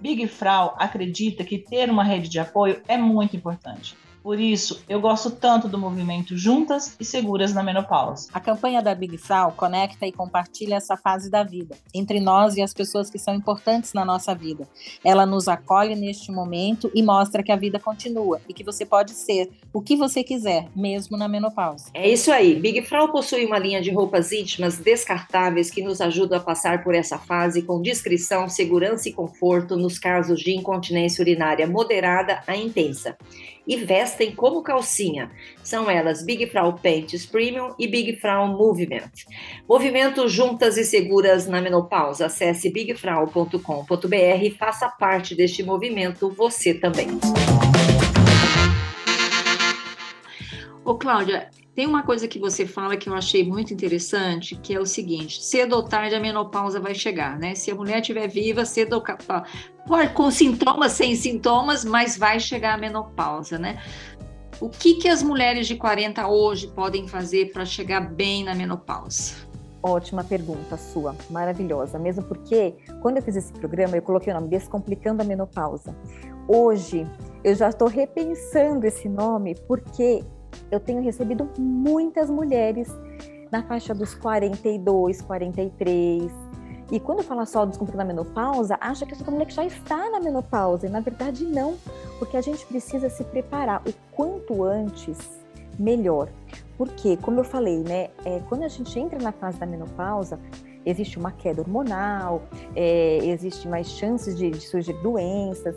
Big Frau acredita que ter uma rede de apoio é muito importante. Por isso, eu gosto tanto do movimento Juntas e Seguras na Menopausa. A campanha da Big Frau conecta e compartilha essa fase da vida, entre nós e as pessoas que são importantes na nossa vida. Ela nos acolhe neste momento e mostra que a vida continua e que você pode ser o que você quiser, mesmo na menopausa. É isso aí. Big Frau possui uma linha de roupas íntimas descartáveis que nos ajudam a passar por essa fase com discrição, segurança e conforto nos casos de incontinência urinária moderada a intensa e vestem como calcinha. São elas Big Frau Pants Premium e Big Frau Movement. Movimento juntas e seguras na menopausa. Acesse bigfrau.com.br e faça parte deste movimento você também. Ô, Cláudia, tem uma coisa que você fala que eu achei muito interessante, que é o seguinte: cedo ou tarde a menopausa vai chegar, né? Se a mulher estiver viva, cedo ou pode, com sintomas, sem sintomas, mas vai chegar a menopausa, né? O que, que as mulheres de 40 hoje podem fazer para chegar bem na menopausa? Ótima pergunta sua, maravilhosa. Mesmo porque, quando eu fiz esse programa, eu coloquei o nome Descomplicando a Menopausa. Hoje, eu já estou repensando esse nome porque eu tenho recebido muitas mulheres na faixa dos 42, 43. E quando fala só descomplicando a menopausa, acha que essa mulher que já está na menopausa. E na verdade, não, porque a gente precisa se preparar o quanto antes, melhor. Porque, como eu falei, né, é, quando a gente entra na fase da menopausa, existe uma queda hormonal, é, existe mais chances de, de surgir doenças.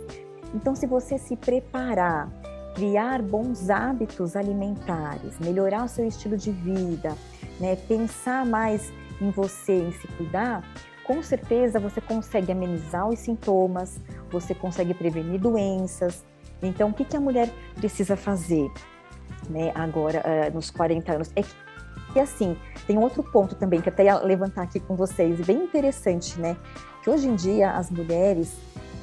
Então, se você se preparar, criar bons hábitos alimentares, melhorar o seu estilo de vida, né, pensar mais em você, em se cuidar, com certeza você consegue amenizar os sintomas, você consegue prevenir doenças. Então, o que, que a mulher precisa fazer? né, agora uh, nos 40 anos. É que, que, assim, tem outro ponto também que até ia levantar aqui com vocês, bem interessante, né? Que hoje em dia as mulheres,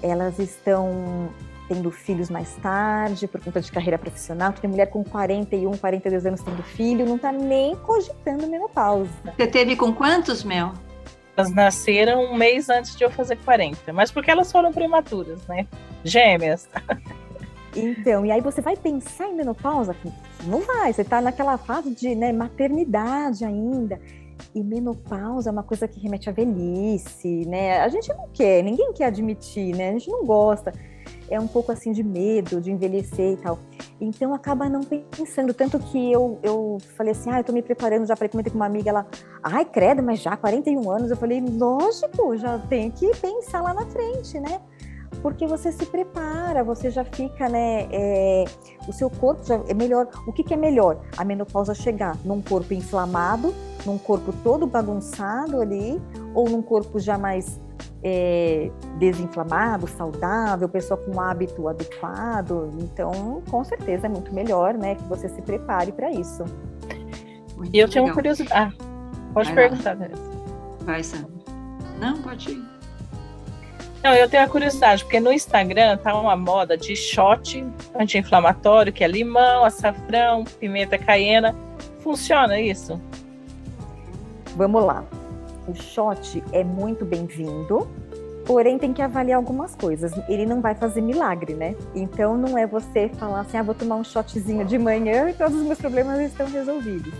elas estão tendo filhos mais tarde, por conta de carreira profissional. Tem mulher com 41, 42 anos tendo filho, não tá nem cogitando menopausa. Você teve com quantos, Mel? Elas nasceram um mês antes de eu fazer 40, mas porque elas foram prematuras, né? Gêmeas. Então, e aí você vai pensar em menopausa? Não vai, você está naquela fase de né, maternidade ainda. E menopausa é uma coisa que remete à velhice, né? A gente não quer, ninguém quer admitir, né? A gente não gosta. É um pouco assim de medo de envelhecer e tal. Então acaba não pensando. Tanto que eu, eu falei assim: ah, eu tô me preparando já para comentei com uma amiga. Ela, ai, credo, mas já 41 anos. Eu falei: lógico, já tem que pensar lá na frente, né? Porque você se prepara, você já fica, né? É, o seu corpo já é melhor. O que, que é melhor? A menopausa chegar num corpo inflamado, num corpo todo bagunçado ali, ou num corpo já mais é, desinflamado, saudável, pessoa com um hábito adequado. Então, com certeza é muito melhor, né, que você se prepare para isso. Muito e eu tinha uma curiosidade. Ah, pode Vai perguntar, Vanessa. Vai, Sam. Não, pode ir. Não, eu tenho a curiosidade, porque no Instagram tá uma moda de shot anti-inflamatório, que é limão, açafrão, pimenta caiena. Funciona isso? Vamos lá. O shot é muito bem-vindo, porém tem que avaliar algumas coisas. Ele não vai fazer milagre, né? Então não é você falar assim, ah, vou tomar um shotzinho de manhã e todos os meus problemas estão resolvidos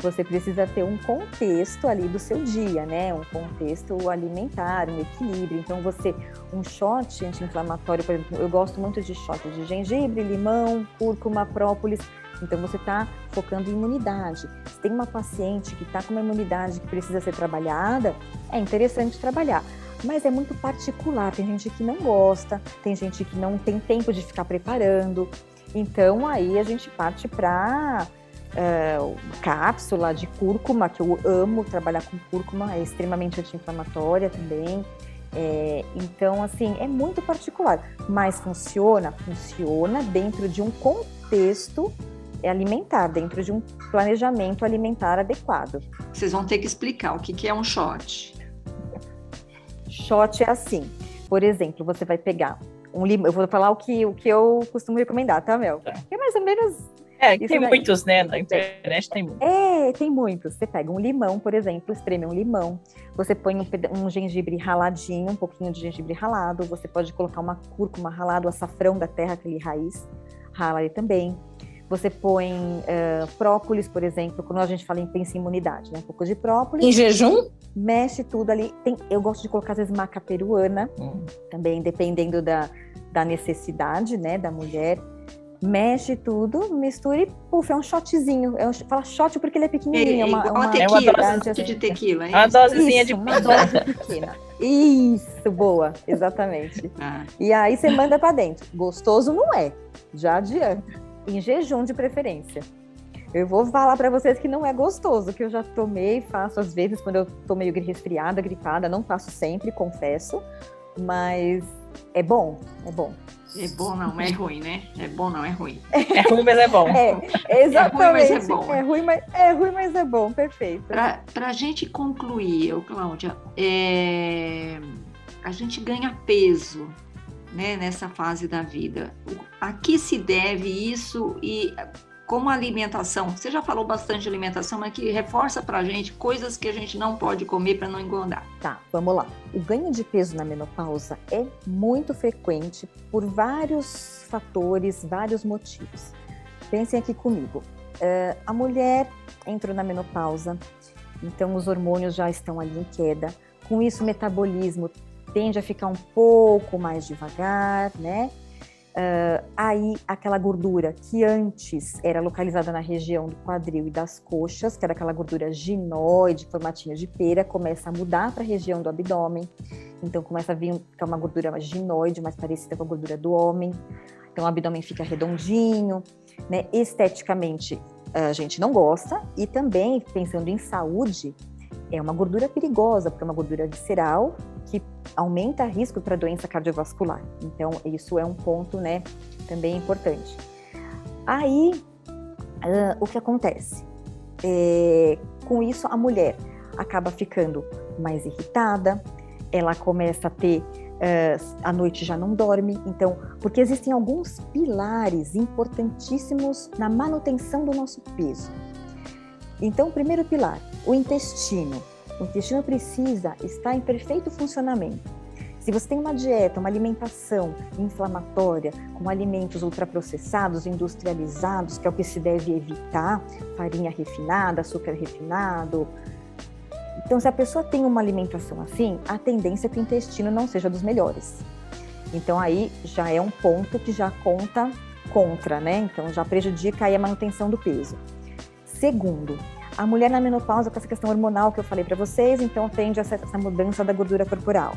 você precisa ter um contexto ali do seu dia, né? Um contexto alimentar, um equilíbrio. Então, você, um shot anti-inflamatório, por exemplo, eu gosto muito de shot de gengibre, limão, cúrcuma, própolis. Então, você está focando em imunidade. Se tem uma paciente que está com uma imunidade que precisa ser trabalhada, é interessante trabalhar. Mas é muito particular. Tem gente que não gosta, tem gente que não tem tempo de ficar preparando. Então, aí a gente parte para uh, cápsula de cúrcuma, que eu amo trabalhar com cúrcuma, é extremamente anti-inflamatória também. É, então, assim, é muito particular, mas funciona, funciona dentro de um contexto alimentar, dentro de um planejamento alimentar adequado. Vocês vão ter que explicar o que, que é um shot. Shot é assim, por exemplo, você vai pegar um limão, eu vou falar o que, o que eu costumo recomendar, tá, Mel? Tá. É mais ou menos é, Isso tem daí. muitos, né? Na internet tem muitos. É, tem muitos. Você pega um limão, por exemplo, espreme um limão. Você põe um, um, gengibre raladinho, um pouquinho de gengibre ralado. Você pode colocar uma cúrcuma ralado, açafrão da terra, aquele raiz, rala aí também. Você põe uh, própolis, por exemplo, quando a gente fala em pensa em imunidade, né? Um pouco de própolis. Em jejum? Mexe tudo ali. Tem, eu gosto de colocar, às vezes, maca peruana, hum. também, dependendo da, da necessidade, né, da mulher mexe tudo, mistura e puf, é um shotzinho. É um, fala shot porque ele é pequenininho. É, uma, uma, tequila, é uma dose assim. de tequila. É uma dosezinha de uma dose pequena. Isso, boa, exatamente. Ah. E aí você manda para dentro. Gostoso não é, já adianta. Em jejum de preferência. Eu vou falar para vocês que não é gostoso, que eu já tomei, faço às vezes quando eu tô meio resfriada, gripada, não faço sempre, confesso, mas é bom, é bom. É bom não, é ruim, né? É bom não, é ruim. É ruim, mas é bom. É, exatamente. É ruim, mas é bom. É ruim, mas é, ruim, mas é bom, perfeito. Para a gente concluir, eu, Cláudia, é, a gente ganha peso né, nessa fase da vida. A que se deve isso e como a alimentação? Você já falou bastante de alimentação, mas que reforça para a gente coisas que a gente não pode comer para não engordar. Tá, vamos lá. O ganho de peso na menopausa é muito frequente por vários fatores, vários motivos. Pensem aqui comigo. Uh, a mulher entrou na menopausa, então os hormônios já estão ali em queda. Com isso, o metabolismo tende a ficar um pouco mais devagar, né? Uh, aí, aquela gordura que antes era localizada na região do quadril e das coxas, que era aquela gordura ginoide, formatinha de pera, começa a mudar para a região do abdômen. Então, começa a vir ficar uma gordura mais ginoide, mais parecida com a gordura do homem. Então, o abdômen fica redondinho, né? Esteticamente, a gente não gosta. E também, pensando em saúde, é uma gordura perigosa, porque é uma gordura visceral que aumenta risco para doença cardiovascular. Então, isso é um ponto, né, também importante. Aí, uh, o que acontece? É, com isso, a mulher acaba ficando mais irritada, ela começa a ter uh, a noite já não dorme, então, porque existem alguns pilares importantíssimos na manutenção do nosso peso. Então, o primeiro pilar, o intestino. O intestino precisa estar em perfeito funcionamento. Se você tem uma dieta, uma alimentação inflamatória, com alimentos ultraprocessados, industrializados, que é o que se deve evitar, farinha refinada, açúcar refinado. Então, se a pessoa tem uma alimentação assim, a tendência é que o intestino não seja dos melhores. Então, aí já é um ponto que já conta contra, né? Então, já prejudica aí a manutenção do peso. Segundo, a mulher na menopausa com essa questão hormonal que eu falei para vocês, então tende a essa mudança da gordura corporal.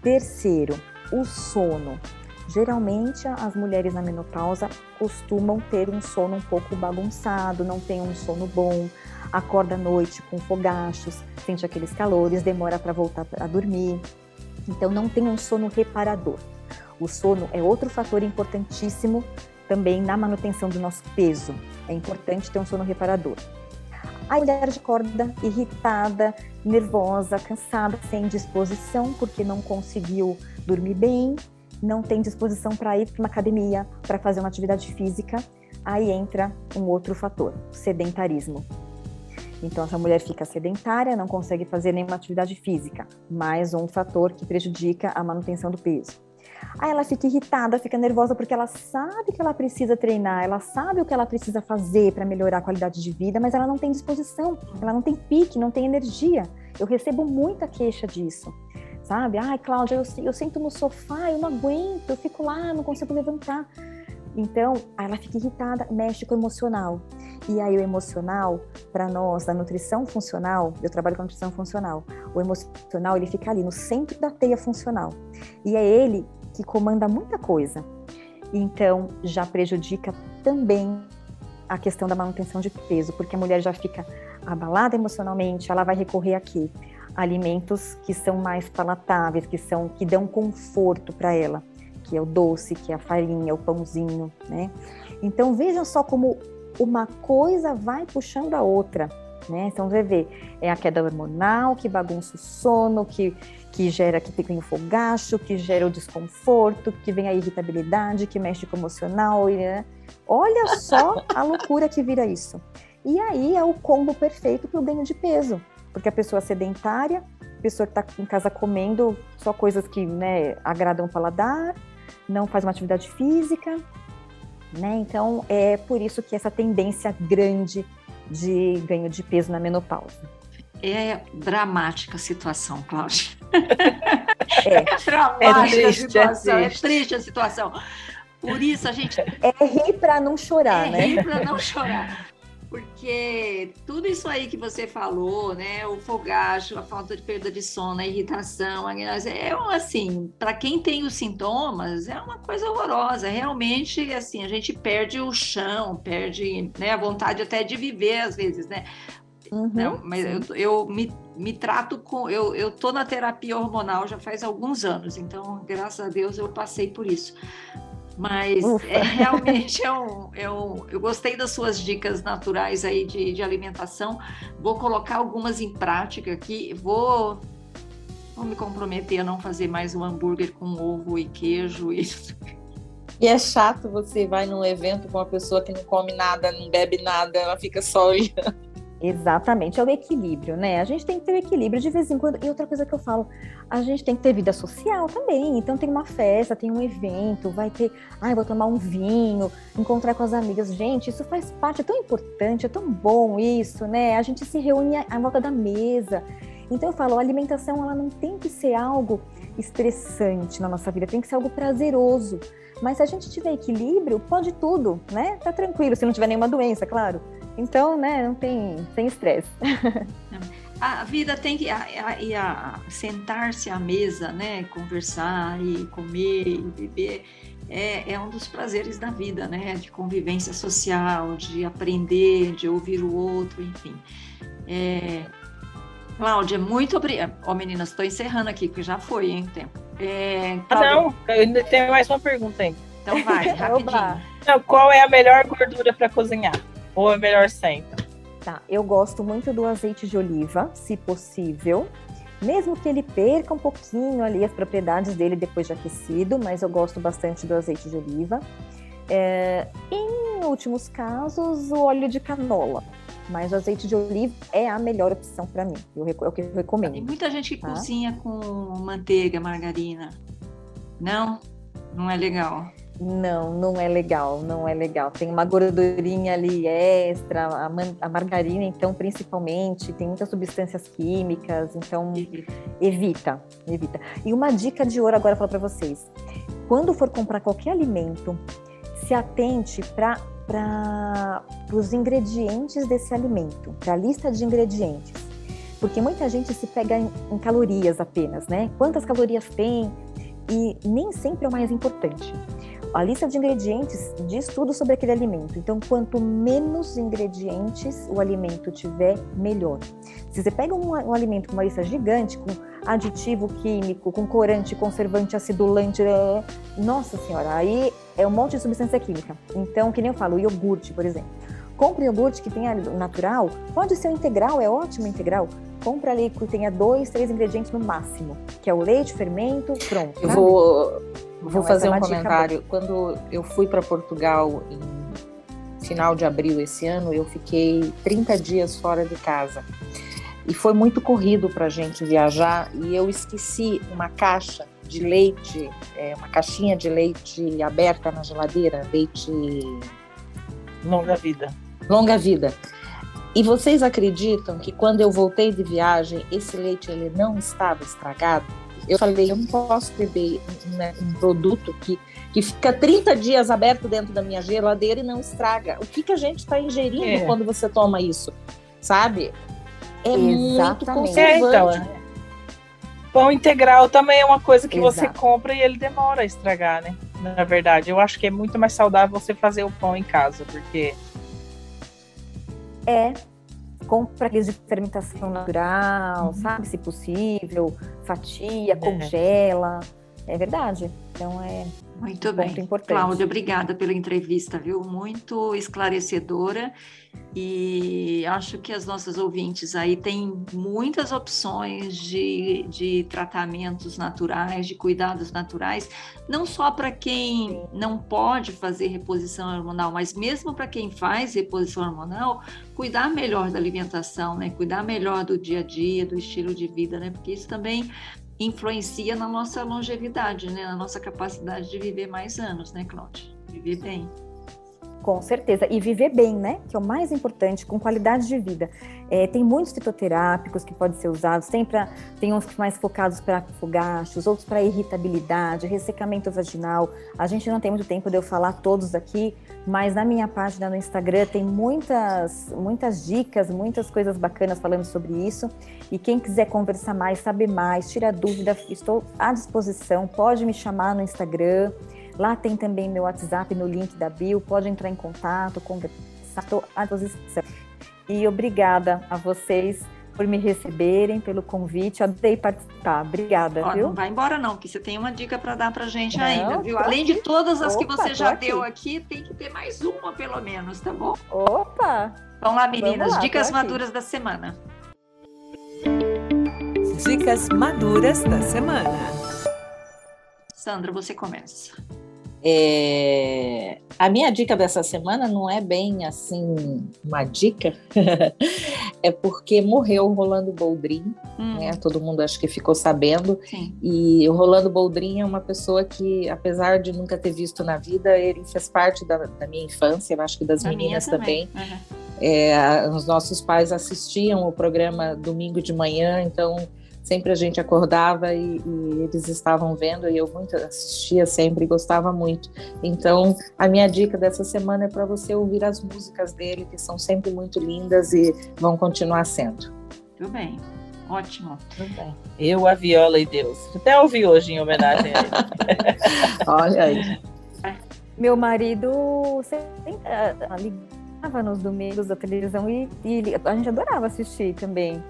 Terceiro, o sono. Geralmente as mulheres na menopausa costumam ter um sono um pouco bagunçado, não tem um sono bom, acorda à noite com fogachos, sente aqueles calores, demora para voltar a dormir. Então não tem um sono reparador. O sono é outro fator importantíssimo também na manutenção do nosso peso. É importante ter um sono reparador. A mulher acorda irritada, nervosa, cansada, sem disposição, porque não conseguiu dormir bem, não tem disposição para ir para uma academia, para fazer uma atividade física. Aí entra um outro fator, sedentarismo. Então, essa mulher fica sedentária, não consegue fazer nenhuma atividade física, mais um fator que prejudica a manutenção do peso. Aí ela fica irritada, fica nervosa porque ela sabe que ela precisa treinar, ela sabe o que ela precisa fazer para melhorar a qualidade de vida, mas ela não tem disposição, ela não tem pique, não tem energia. Eu recebo muita queixa disso, sabe? Ai, Cláudia, eu, eu sento no sofá, eu não aguento, eu fico lá, não consigo levantar. Então, ela fica irritada, mexe com o emocional. E aí, o emocional, para nós, da nutrição funcional, eu trabalho com nutrição funcional, o emocional, ele fica ali no centro da teia funcional. E é ele que comanda muita coisa. Então, já prejudica também a questão da manutenção de peso, porque a mulher já fica abalada emocionalmente, ela vai recorrer aqui alimentos que são mais palatáveis, que são que dão conforto para ela, que é o doce, que é a farinha, o pãozinho, né? Então vejam só como uma coisa vai puxando a outra, né? Então você vê, é a queda hormonal que bagunça o sono, que que gera que tem o fogacho, que gera o desconforto, que vem a irritabilidade, que mexe com o emocional. Né? Olha só a loucura que vira isso. E aí é o combo perfeito para o ganho de peso, porque a pessoa sedentária, a pessoa que está em casa comendo só coisas que né, agradam o paladar, não faz uma atividade física, né? Então é por isso que essa tendência grande de ganho de peso na menopausa é dramática a situação, Cláudia. É, é é triste, a situação, é, é triste a situação. Por isso a gente. É rir para não chorar, é né? Rir para não chorar. Porque tudo isso aí que você falou, né? O fogacho, a falta de perda de sono, a irritação, a é assim, para quem tem os sintomas, é uma coisa horrorosa. Realmente, assim, a gente perde o chão, perde né, a vontade até de viver às vezes, né? Uhum, não, mas eu, eu me, me trato com. Eu, eu tô na terapia hormonal já faz alguns anos, então, graças a Deus, eu passei por isso. Mas é, realmente é um, é um, eu gostei das suas dicas naturais aí de, de alimentação. Vou colocar algumas em prática aqui. Vou vou me comprometer a não fazer mais um hambúrguer com ovo e queijo e E é chato você vai num evento com uma pessoa que não come nada, não bebe nada, ela fica só olhando. Exatamente, é o equilíbrio, né? A gente tem que ter o equilíbrio de vez em quando. E outra coisa que eu falo, a gente tem que ter vida social também. Então tem uma festa, tem um evento, vai ter, ai, vou tomar um vinho, encontrar com as amigas. Gente, isso faz parte, é tão importante, é tão bom isso, né? A gente se reúne à volta da mesa. Então eu falo, a alimentação ela não tem que ser algo estressante na nossa vida, tem que ser algo prazeroso. Mas se a gente tiver equilíbrio, pode tudo, né? Tá tranquilo, se não tiver nenhuma doença, claro. Então, né, não tem, sem estresse. A vida tem que a, a, a sentar-se à mesa, né, conversar e comer e beber é, é, um dos prazeres da vida, né, de convivência social, de aprender, de ouvir o outro, enfim. É, Cláudia, muito obrigada. Ó, oh, meninas, estou encerrando aqui, porque já foi, hein, tempo. É, ah, não, eu ainda tenho mais uma pergunta ainda. Então vai, rapidinho. Não, qual é a melhor gordura para cozinhar? Ou é melhor sem? Tá, eu gosto muito do azeite de oliva, se possível. Mesmo que ele perca um pouquinho ali as propriedades dele depois de aquecido, mas eu gosto bastante do azeite de oliva. É, em últimos casos, o óleo de canola. Mas o azeite de oliva é a melhor opção para mim. Eu, é o que eu recomendo. Tem muita gente que tá? cozinha com manteiga, margarina. Não? Não é legal. Não, não é legal, não é legal. Tem uma gordurinha ali extra, a, a, margarina, então, principalmente, tem muitas substâncias químicas, então evita, evita. E uma dica de ouro agora para vocês: quando for comprar qualquer alimento, se atente para os ingredientes desse alimento, para a lista de ingredientes. Porque muita gente se pega em, em calorias apenas, né? Quantas calorias tem? E nem sempre é o mais importante. A lista de ingredientes diz tudo sobre aquele alimento. Então, quanto menos ingredientes o alimento tiver, melhor. Se você pega um, um alimento com uma lista gigante, com aditivo químico, com corante, conservante, acidulante, é, nossa senhora, aí é um monte de substância química. Então, que nem eu falo, iogurte, por exemplo. Compre iogurte que tenha natural, pode ser integral, é ótimo integral. Compra ali que tenha dois, três ingredientes no máximo, que é o leite, fermento, pronto. Eu vou Vou então, fazer é um comentário. Quando eu fui para Portugal em final de abril esse ano, eu fiquei 30 dias fora de casa. E foi muito corrido para a gente viajar e eu esqueci uma caixa de leite, é, uma caixinha de leite aberta na geladeira, leite longa vida. Longa vida. E vocês acreditam que quando eu voltei de viagem, esse leite ele não estava estragado? Eu falei, eu não posso beber um, um produto que, que fica 30 dias aberto dentro da minha geladeira e não estraga. O que, que a gente está ingerindo é. quando você toma isso? Sabe? É Exatamente. muito conservante. É, então, é. Pão integral também é uma coisa que Exato. você compra e ele demora a estragar, né? Na verdade, eu acho que é muito mais saudável você fazer o pão em casa, porque. É, compra aqueles de fermentação natural, uhum. sabe? Se possível, fatia, é. congela. É verdade. Então é muito bem. Importante. Cláudia, obrigada pela entrevista, viu? Muito esclarecedora. E acho que as nossas ouvintes aí têm muitas opções de, de tratamentos naturais, de cuidados naturais, não só para quem não pode fazer reposição hormonal, mas mesmo para quem faz reposição hormonal, cuidar melhor da alimentação, né? Cuidar melhor do dia a dia, do estilo de vida, né? Porque isso também influencia na nossa longevidade, né? Na nossa capacidade de viver mais anos, né, Cláudia? Viver bem. Com certeza. E viver bem, né? Que é o mais importante, com qualidade de vida. É, tem muitos fitoterápicos que podem ser usados, tem, pra, tem uns mais focados para fogachos, outros para irritabilidade, ressecamento vaginal. A gente não tem muito tempo de eu falar todos aqui, mas na minha página no Instagram tem muitas, muitas dicas, muitas coisas bacanas falando sobre isso. E quem quiser conversar mais, saber mais, tirar dúvida, estou à disposição. Pode me chamar no Instagram. Lá tem também meu WhatsApp no link da bio. Pode entrar em contato, conversar. Estou à disposição. E obrigada a vocês por me receberem, pelo convite. Adorei participar. Obrigada, Ó, viu? Não vai embora não, porque você tem uma dica para dar para gente não, ainda, viu? Além aqui. de todas as Opa, que você já aqui. deu aqui, tem que ter mais uma pelo menos, tá bom? Opa! Vamos lá, meninas. Vamos lá, dicas maduras da semana. Dicas maduras da semana. Sandra, você começa. É, a minha dica dessa semana não é bem assim uma dica, é porque morreu o Rolando Boldrin, Hum, né? Todo mundo acho que ficou sabendo. Sim. E o Rolando Boldrin é uma pessoa que, apesar de nunca ter visto na vida, ele fez parte da, da minha infância, eu acho que das A minha meninas também. Uhum. É, os nossos pais assistiam o programa domingo de manhã, então sempre a gente acordava e, e eles estavam vendo e eu muito assistia sempre, gostava muito. Então a minha dica dessa semana é para você ouvir as músicas dele, que são sempre muito lindas e vão continuar sendo. Tudo bem. Ótimo. Eu, a Viola e Deus. Até ouvi hoje em homenagem a ele. Olha aí. Meu marido sempre ah, ligava nos domingos da televisão e, e ele- a gente adorava assistir também.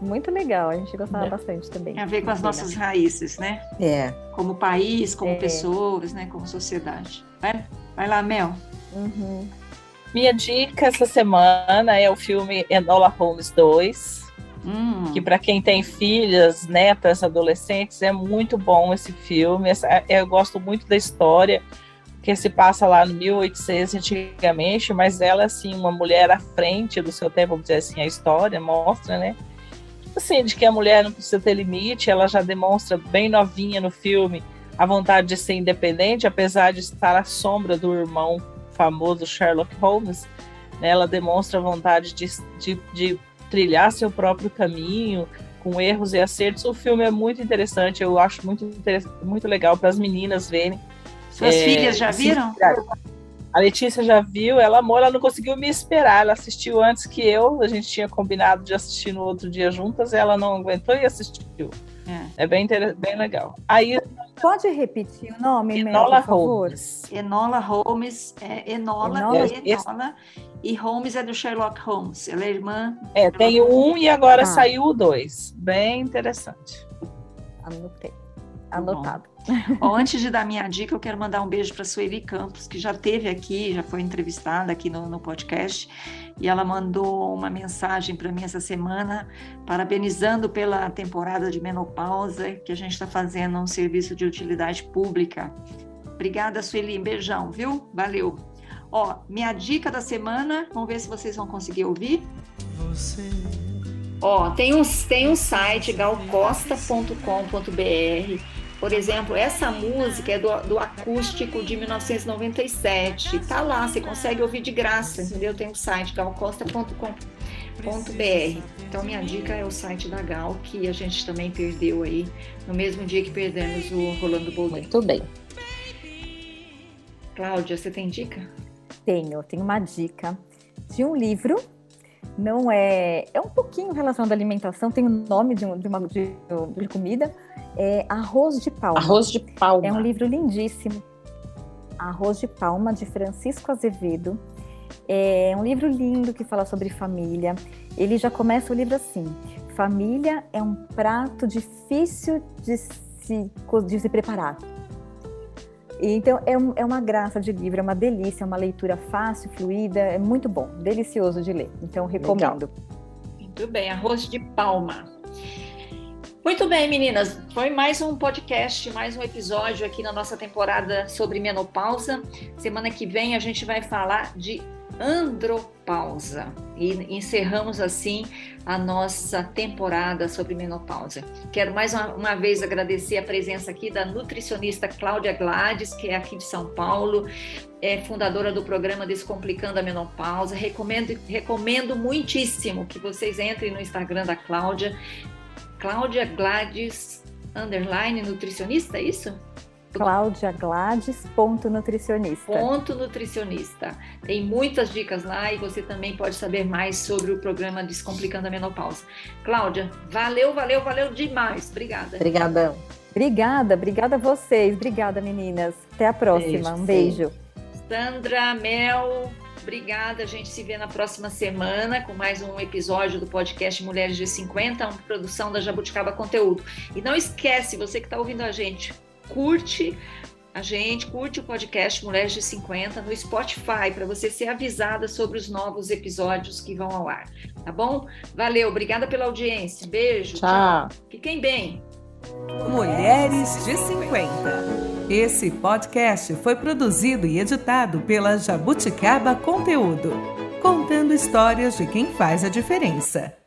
Muito legal, a gente gostava É. bastante também. Tem a ver com as nossas raízes, né? É. Como país, como É. pessoas, né? Como sociedade. Vai, vai lá, Mel. Uhum. Minha dica essa semana é o filme Enola Holmes 2. Hum, que para quem tem filhas, netas, adolescentes, é muito bom esse filme. Essa- Eu gosto muito da história, que se passa lá no 1800 antigamente, mas ela, assim, uma mulher à frente do seu tempo, vamos dizer assim, a história mostra, né? Assim, de que a mulher não precisa ter limite, ela já demonstra bem novinha no filme a vontade de ser independente, apesar de estar à sombra do irmão famoso Sherlock Holmes, né? ela demonstra a vontade de, de, de trilhar seu próprio caminho, com erros e acertos. O filme é muito interessante, eu acho muito, muito legal para as meninas verem. suas É, filhas já viram? A Letícia já viu, ela amou, ela não conseguiu me esperar, ela assistiu antes que eu, a gente tinha combinado de assistir no outro dia juntas, ela não aguentou e assistiu. É. É bem, bem legal. Aí, Pode repetir o nome, Mel, Enola por favor? Holmes. Enola Holmes, é Enola, Enola? é Enola, e Holmes é do Sherlock Holmes. Ela é irmã. É, tem o um e agora Ah. saiu o dois. Bem interessante. Anotei. Tá Anotado. Ó, antes de dar minha dica, eu quero mandar um beijo para Sueli Campos, que já esteve aqui, já foi entrevistada aqui no, no podcast, e ela mandou uma mensagem para mim essa semana, parabenizando pela temporada de menopausa, que a gente está fazendo um serviço de utilidade pública. Obrigada, Sueli, um beijão, viu? Valeu. Ó, minha dica da semana, vamos ver se vocês vão conseguir ouvir. Ó, tem um, tem um site, galcosta.com.br. Por exemplo, essa música é do, do acústico de 1997. Tá lá, você consegue ouvir de graça, entendeu? Tem um site, galcosta.com.br. Então, minha dica é o site da Gal, que a gente também perdeu aí, no mesmo dia que perdemos o Rolando Boldrin. Muito bem. Cláudia, você tem dica? Tenho, tenho uma dica de um livro. Não é. É um pouquinho relacionado à alimentação, tem o nome de, um- de uma de, de comida. É Arroz de Palma. Arroz de palma. É um livro lindíssimo. Arroz de Palma, de Francisco Azevedo. É um livro lindo que fala sobre família. Ele já começa o livro assim: Família é um prato difícil de se, de se preparar. Então, é, um- é uma graça de livro, é uma delícia, é uma leitura fácil, fluida, é muito bom, delicioso de ler. Então, recomendo. Muito bem, arroz de palma. Muito bem, meninas. Foi mais um podcast, mais um episódio aqui na nossa temporada sobre menopausa. Semana que vem a gente vai falar de andropausa e encerramos assim a nossa temporada sobre menopausa. Quero mais uma, uma vez agradecer a presença aqui da nutricionista Cláudia Gladys, que é aqui de São Paulo, é fundadora do programa Descomplicando a Menopausa. Recomendo, recomendo muitíssimo que vocês entrem no Instagram da Cláudia, Cláudia Gladys underline nutricionista, é isso? Cláudia Gladys, ponto nutricionista. Ponto nutricionista. Tem muitas dicas lá e você também pode saber mais sobre o programa Descomplicando a Menopausa. Cláudia, valeu, valeu, valeu demais. Obrigada. Obrigadão. Obrigada, obrigada a vocês. Obrigada, meninas. Até a próxima. Beijo, um beijo. Sandra, Mel, obrigada. A gente se vê na próxima semana com mais um episódio do podcast Mulheres de 50, uma produção da Jabuticaba Conteúdo. E não esquece, você que está ouvindo a gente, curte, a gente, curte o podcast Mulheres de 50 no Spotify para você ser avisada sobre os novos episódios que vão ao ar, tá bom? Valeu, obrigada pela audiência. Beijo. Tchau. tchau. Fiquem bem. Mulheres de 50. Esse podcast foi produzido e editado pela Jabuticaba Conteúdo, contando histórias de quem faz a diferença.